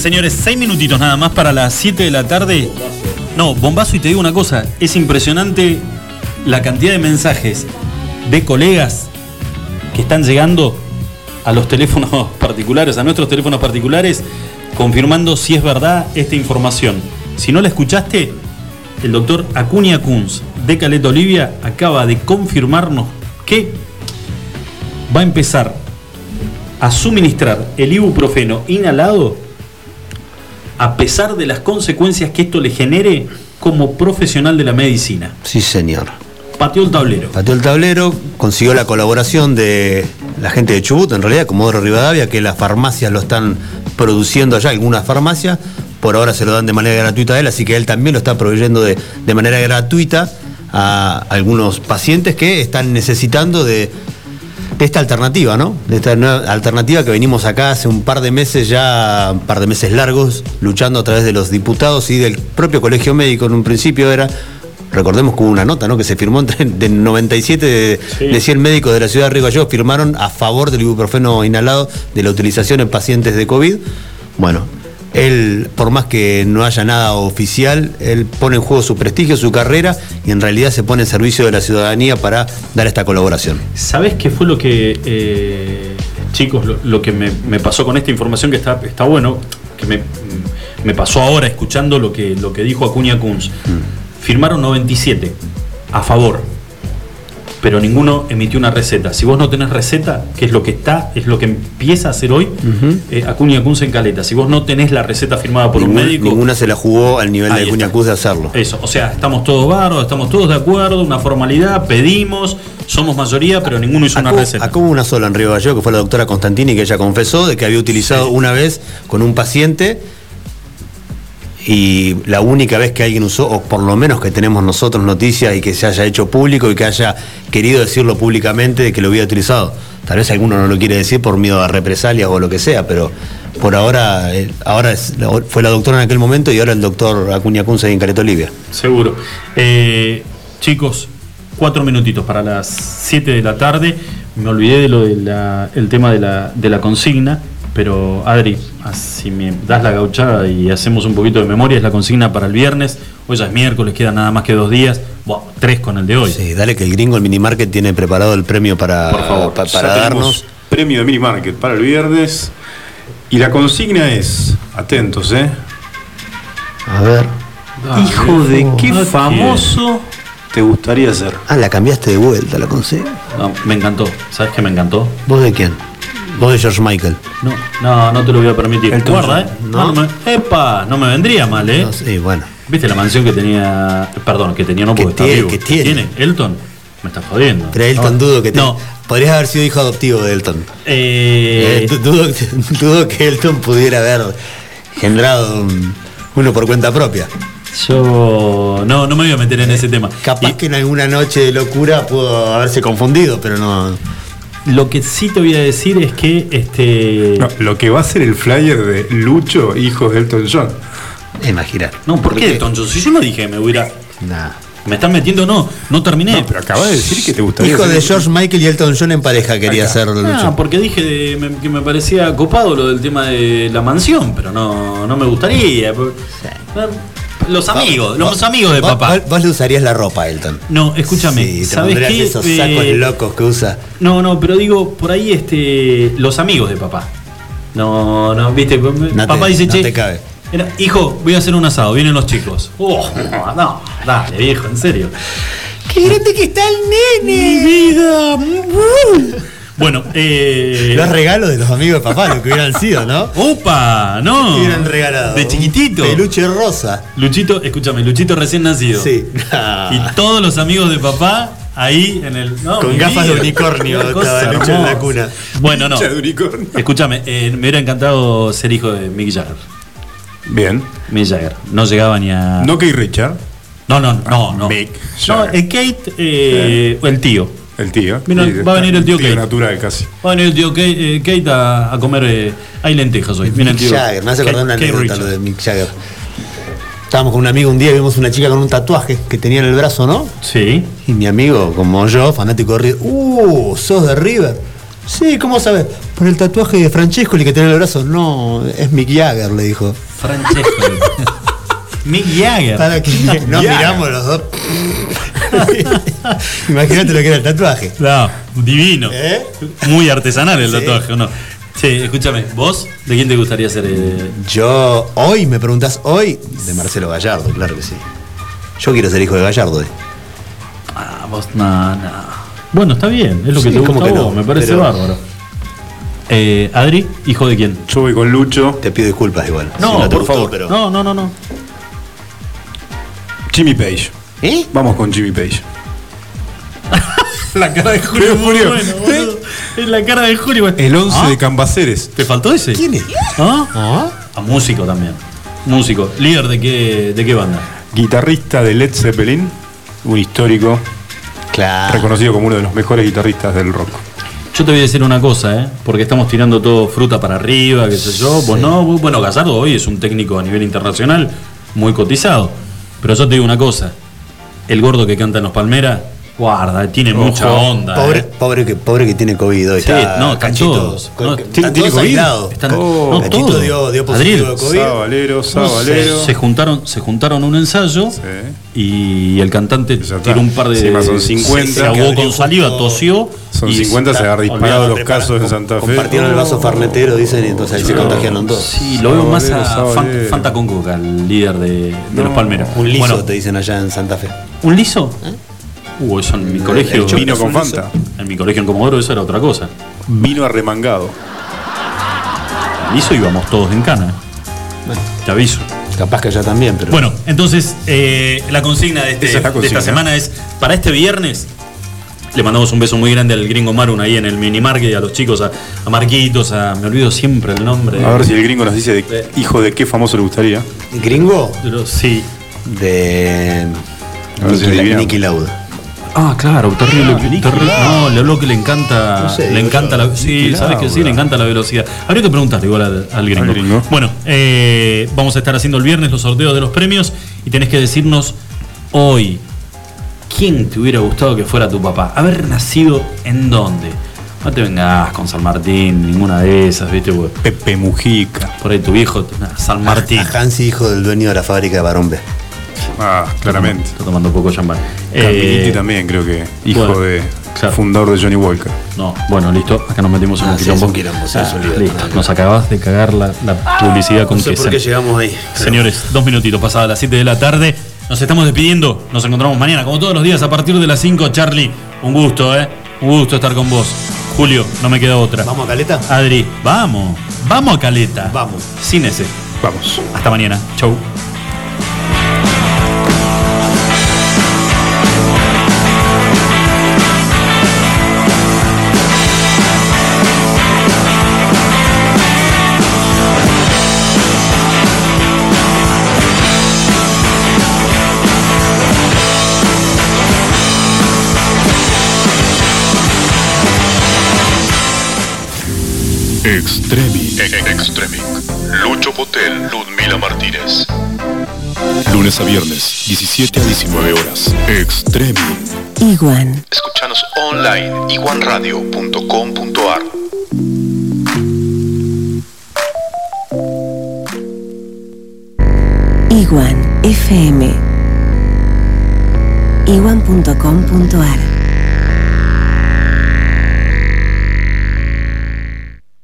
Señores, seis minutitos nada más para las 7 de la tarde. No, bombazo y te digo una cosa, es impresionante la cantidad de mensajes de colegas que están llegando a los teléfonos particulares, a nuestros teléfonos particulares, confirmando si es verdad esta información. Si no la escuchaste, el doctor Acuña Kunz de Caleta Olivia acaba de confirmarnos que va a empezar a suministrar el ibuprofeno inhalado a pesar de las consecuencias que esto le genere como profesional de la medicina. Sí, señor. Pateó el tablero. Pateó el tablero, consiguió la colaboración de la gente de Chubut, en realidad, Comodoro Rivadavia, que las farmacias lo están produciendo allá, algunas farmacias, por ahora se lo dan de manera gratuita a él, así que él también lo está proveyendo de, de manera gratuita a algunos pacientes que están necesitando de, de esta alternativa, ¿no? De esta nueva alternativa que venimos acá hace un par de meses ya, un par de meses largos, luchando a través de los diputados y del propio colegio médico en un principio era. Recordemos que hubo una nota ¿no? que se firmó entre de 97 de, de 100 médicos de la ciudad de Río Gallegos firmaron a favor del ibuprofeno inhalado de la utilización en pacientes de COVID. Bueno, él, por más que no haya nada oficial, él pone en juego su prestigio, su carrera y en realidad se pone en servicio de la ciudadanía para dar esta colaboración. ¿Sabes qué fue lo que, eh, chicos, lo, lo que me, me pasó con esta información que está, está bueno, que me, me pasó ahora escuchando lo que, lo que dijo Acuña Kunz? Firmaron 97 a favor, pero ninguno emitió una receta. Si vos no tenés receta, que es lo que está, es lo que empieza a hacer hoy, eh, Acuña Kunz en Caleta. Si vos no tenés la receta firmada por un médico, Ninguna se la jugó al nivel de Cuña está. Cruz de hacerlo. Eso, o sea, estamos todos barros, estamos todos de acuerdo, una formalidad, pedimos, somos mayoría, pero ninguno hizo una receta. acá hubo una sola en Río Gallegos, que fue la doctora Constantini, que ella confesó de que había utilizado una vez con un paciente y la única vez que alguien usó, o por lo menos que tenemos nosotros noticias y que se haya hecho público y que haya querido decirlo públicamente de que lo había utilizado. Tal vez alguno no lo quiere decir por miedo a represalias o lo que sea, pero por ahora, eh, ahora fue la doctora en aquel momento y ahora el doctor Acuña Kunze en Caleta Olivia. Seguro. Eh, chicos, cuatro minutitos para las 7 de la tarde. Me olvidé de lo del tema de la, de la consigna, pero Adri, si me das la gauchada y hacemos un poquito de memoria, es la consigna para el viernes. Hoy ya es miércoles, quedan nada más que dos días. Buah, tres con el de hoy. Sí, dale que el gringo, el minimarket, tiene preparado el premio para, Por favor, pa- para tenemos darnos. Premio de Mini Market para el viernes. Y la consigna es, atentos, ¿eh? A ver. Hijo de qué famoso te gustaría ser. Ah, la cambiaste de vuelta, la consigna. No, me encantó. ¿Sabes qué me encantó? ¿Vos de quién? Vos de George Michael. No, no, no te lo voy a permitir. Elton Guarda, ¿eh? No, no me, epa, no me vendría mal, ¿eh? Sí, bueno. ¿Viste la mansión que tenía? Perdón, que tenía no porque está tiene, vivo. que tiene. Elton? Me está jodiendo. Pero Elton dudo que te... No. Podrías haber sido hijo adoptivo de Elton. Eh, Eh, du- dudo, dudo que Elton pudiera haber generado un- uno por cuenta propia. Yo no, no me voy a meter en ese tema. Capaz que en alguna noche de locura pudo haberse confundido, pero no. Lo que sí te voy a decir es que este. No, lo que va a ser el flyer de Lucho, hijo de Elton John. Imaginar. No, ¿por qué Elton John? Si yo no dije que me hubiera. Nah. Me están metiendo, no, no terminé. No, pero acabas de decir que te gustaría Hijo de Lucho. George Michael y Elton John en pareja quería ser Lucho. Ah, porque dije de- me- que me parecía copado lo del tema de la mansión, pero no, no me gustaría. Los amigos, los amigos de papá. Vos, le usarías la ropa Elton. No, escúchame, Sí, te ¿sabes qué? esos sacos Eh, locos que usa. No, no, pero digo, por ahí este los amigos de papá. No, no, viste, No papá te- dice, no che, te cabe. era, hijo, voy a hacer un asado, vienen los chicos. Oh, no, dale, viejo, en serio. ¡Qué grande que está el nene! vida! Bueno, eh. Los regalos de los amigos de papá, lo que hubieran sido, ¿no? ¡Opa! No. ¿Qué hubieran regalado? De chiquitito. Peluche rosa. Luchito, escúchame, Luchito recién nacido. Sí. Y todos los amigos de papá ahí en el. no, Con gafas de unicornio estaba Lucho en la cuna. Bueno, no. Hincha de unicornio. Escúchame, eh, me hubiera encantado ser hijo de Mick Jagger. Bien. Mick Jagger. No llegaba ni a. No Keith Richard. No, no, no, no. Mick No, Jagger. el Kate, eh, el tío. El tío. Vino- Sí, va a venir el tío Kate. natural casi. Va a venir el tío Kate, eh, Kate a, a comer. eh, hay lentejas hoy. Viene el Mick tío. Jagger, me hace acordar una anécdota lo de Mick Jagger. Estábamos con un amigo un día y vimos una chica con un tatuaje que tenía en el brazo, ¿no? Sí. Y mi amigo, como yo, fanático de River, ¡uh! ¿Sos de River? Sí, ¿cómo sabes? Por el tatuaje de Francesco que tiene en el brazo. No, es Mick Jagger, le dijo. Francesco. Mick Jagger. Para que nos Jagger. miramos los dos. Imagínate lo que era el tatuaje. No, divino. ¿Eh? Muy artesanal el Sí. tatuaje, ¿o no? Sí, escúchame, ¿vos de quién te gustaría ser? eh? Yo, hoy, me preguntas hoy, de Marcelo Gallardo, claro que sí. Yo quiero ser hijo de Gallardo. eh. Ah, vos, no, no. Bueno, está bien, es lo que Sí, te gusta ¿cómo a que vos, no? me parece Pero- bárbaro. Eh, Adri, ¿hijo de quién? Yo voy con Lucho. Te pido disculpas igual. No, si no te por gustó, favor. pero. No, no, no, no. Jimmy Page. ¿Eh? Vamos con Jimmy Page. La cara de Julio Pero, es muy Julio, bueno, boludo. Es la cara de Julio. El 11 ¿Ah? de Cambaceres. ¿Te faltó ese? ¿Quién es? ¿Ah? A músico también. Músico. ¿Líder de qué, de qué banda? Guitarrista de Led Zeppelin. Un histórico. Claro. Reconocido como uno de los mejores guitarristas del rock. Yo te voy a decir una cosa, ¿eh? Porque estamos tirando todo fruta para arriba, qué sé yo. Vos no, vos- bueno, Gallardo hoy es un técnico a nivel internacional muy cotizado. Pero yo te digo una cosa. El gordo que canta en los Palmeras, guarda, tiene mucha onda. Pobre, ¿eh? pobre, que, pobre que tiene COVID hoy. Sí, está no, están todos. No, ¿tiene- están tiene todos COVID? aislados. Están- Oh, no, Cachito todos. dio, dio positivo Adriel, de COVID. Sabalero, Sabalero. Se juntaron, se juntaron a un ensayo y el cantante tiró un par de. Encima son 50. Se ahogó con saliva, tosió. Son y 50, se está- ha disparado los casos en Santa Fe. Compartieron el vaso farnetero, dicen, y entonces ahí se contagiaron todos. Sí, lo veo más a. Fanta con Coca, el líder de, los Palmeras. Un liso te dicen allá en Santa Fe. ¿Un liso? Uh, eso en mi colegio. el vino con Fanta. En mi colegio en Comodoro eso era otra cosa. Vino arremangado. Liso íbamos todos en cana. Te aviso. Capaz que allá también, pero. Bueno, entonces eh, la consigna de, este- Esa es la de esta semana es para este viernes. Le mandamos un beso muy grande al gringo Marun ahí en el mini market, a los chicos, a, a Marquitos, a. Me olvido siempre el nombre. A ver si el gringo nos dice de hijo de qué famoso le gustaría. ¿Gringo? Sí. De. A ver si Lauda. Ah, claro, terrible. terrible. No, le habló que le encanta. No sé, le encanta la. Sí, sabes que sí, le encanta la velocidad. Habría que preguntarle igual al, al gringo. Al gringo. Bueno, eh, vamos a estar haciendo el viernes los sorteos de los premios y tenés que decirnos hoy. ¿Quién te hubiera gustado que fuera tu papá? ¿Haber nacido en dónde? No te vengas con San Martín, ninguna de esas, ¿viste? Pepe Mujica. Por ahí tu viejo, San Martín. A Hansi, hijo del dueño de la fábrica de Barón B. Ah, claramente. Está tomando poco champán. Caminiti Eh, también, creo que. Hijo bueno, de. claro. Fundador de Johnny Walker. No, bueno, listo. Acá nos metimos en Ah, un sí, quilombo. un sí, lío, listo. no, Nos acabas de cagar la, la publicidad con No sé que por qué llegamos ahí. Señores, dos minutitos pasadas las 7 de la tarde. Nos estamos despidiendo. Nos encontramos mañana, como todos los días, a partir de las 5. Charlie, un gusto, ¿eh? Un gusto estar con vos. Julio, no me queda otra. ¿Vamos a Caleta? Adri, vamos. Vamos a Caleta. Vamos. Sin ese. Vamos. Hasta mañana. Chau. Extremi. Extremi. Lucho Potel, Ludmila Martínez. Lunes a viernes, 17 a 19 horas. Extremi. Iguan. Escuchanos online, iguanradio.com.ar. Iguan FM. Iguan.com.ar.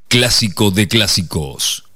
Clásico de clásicos.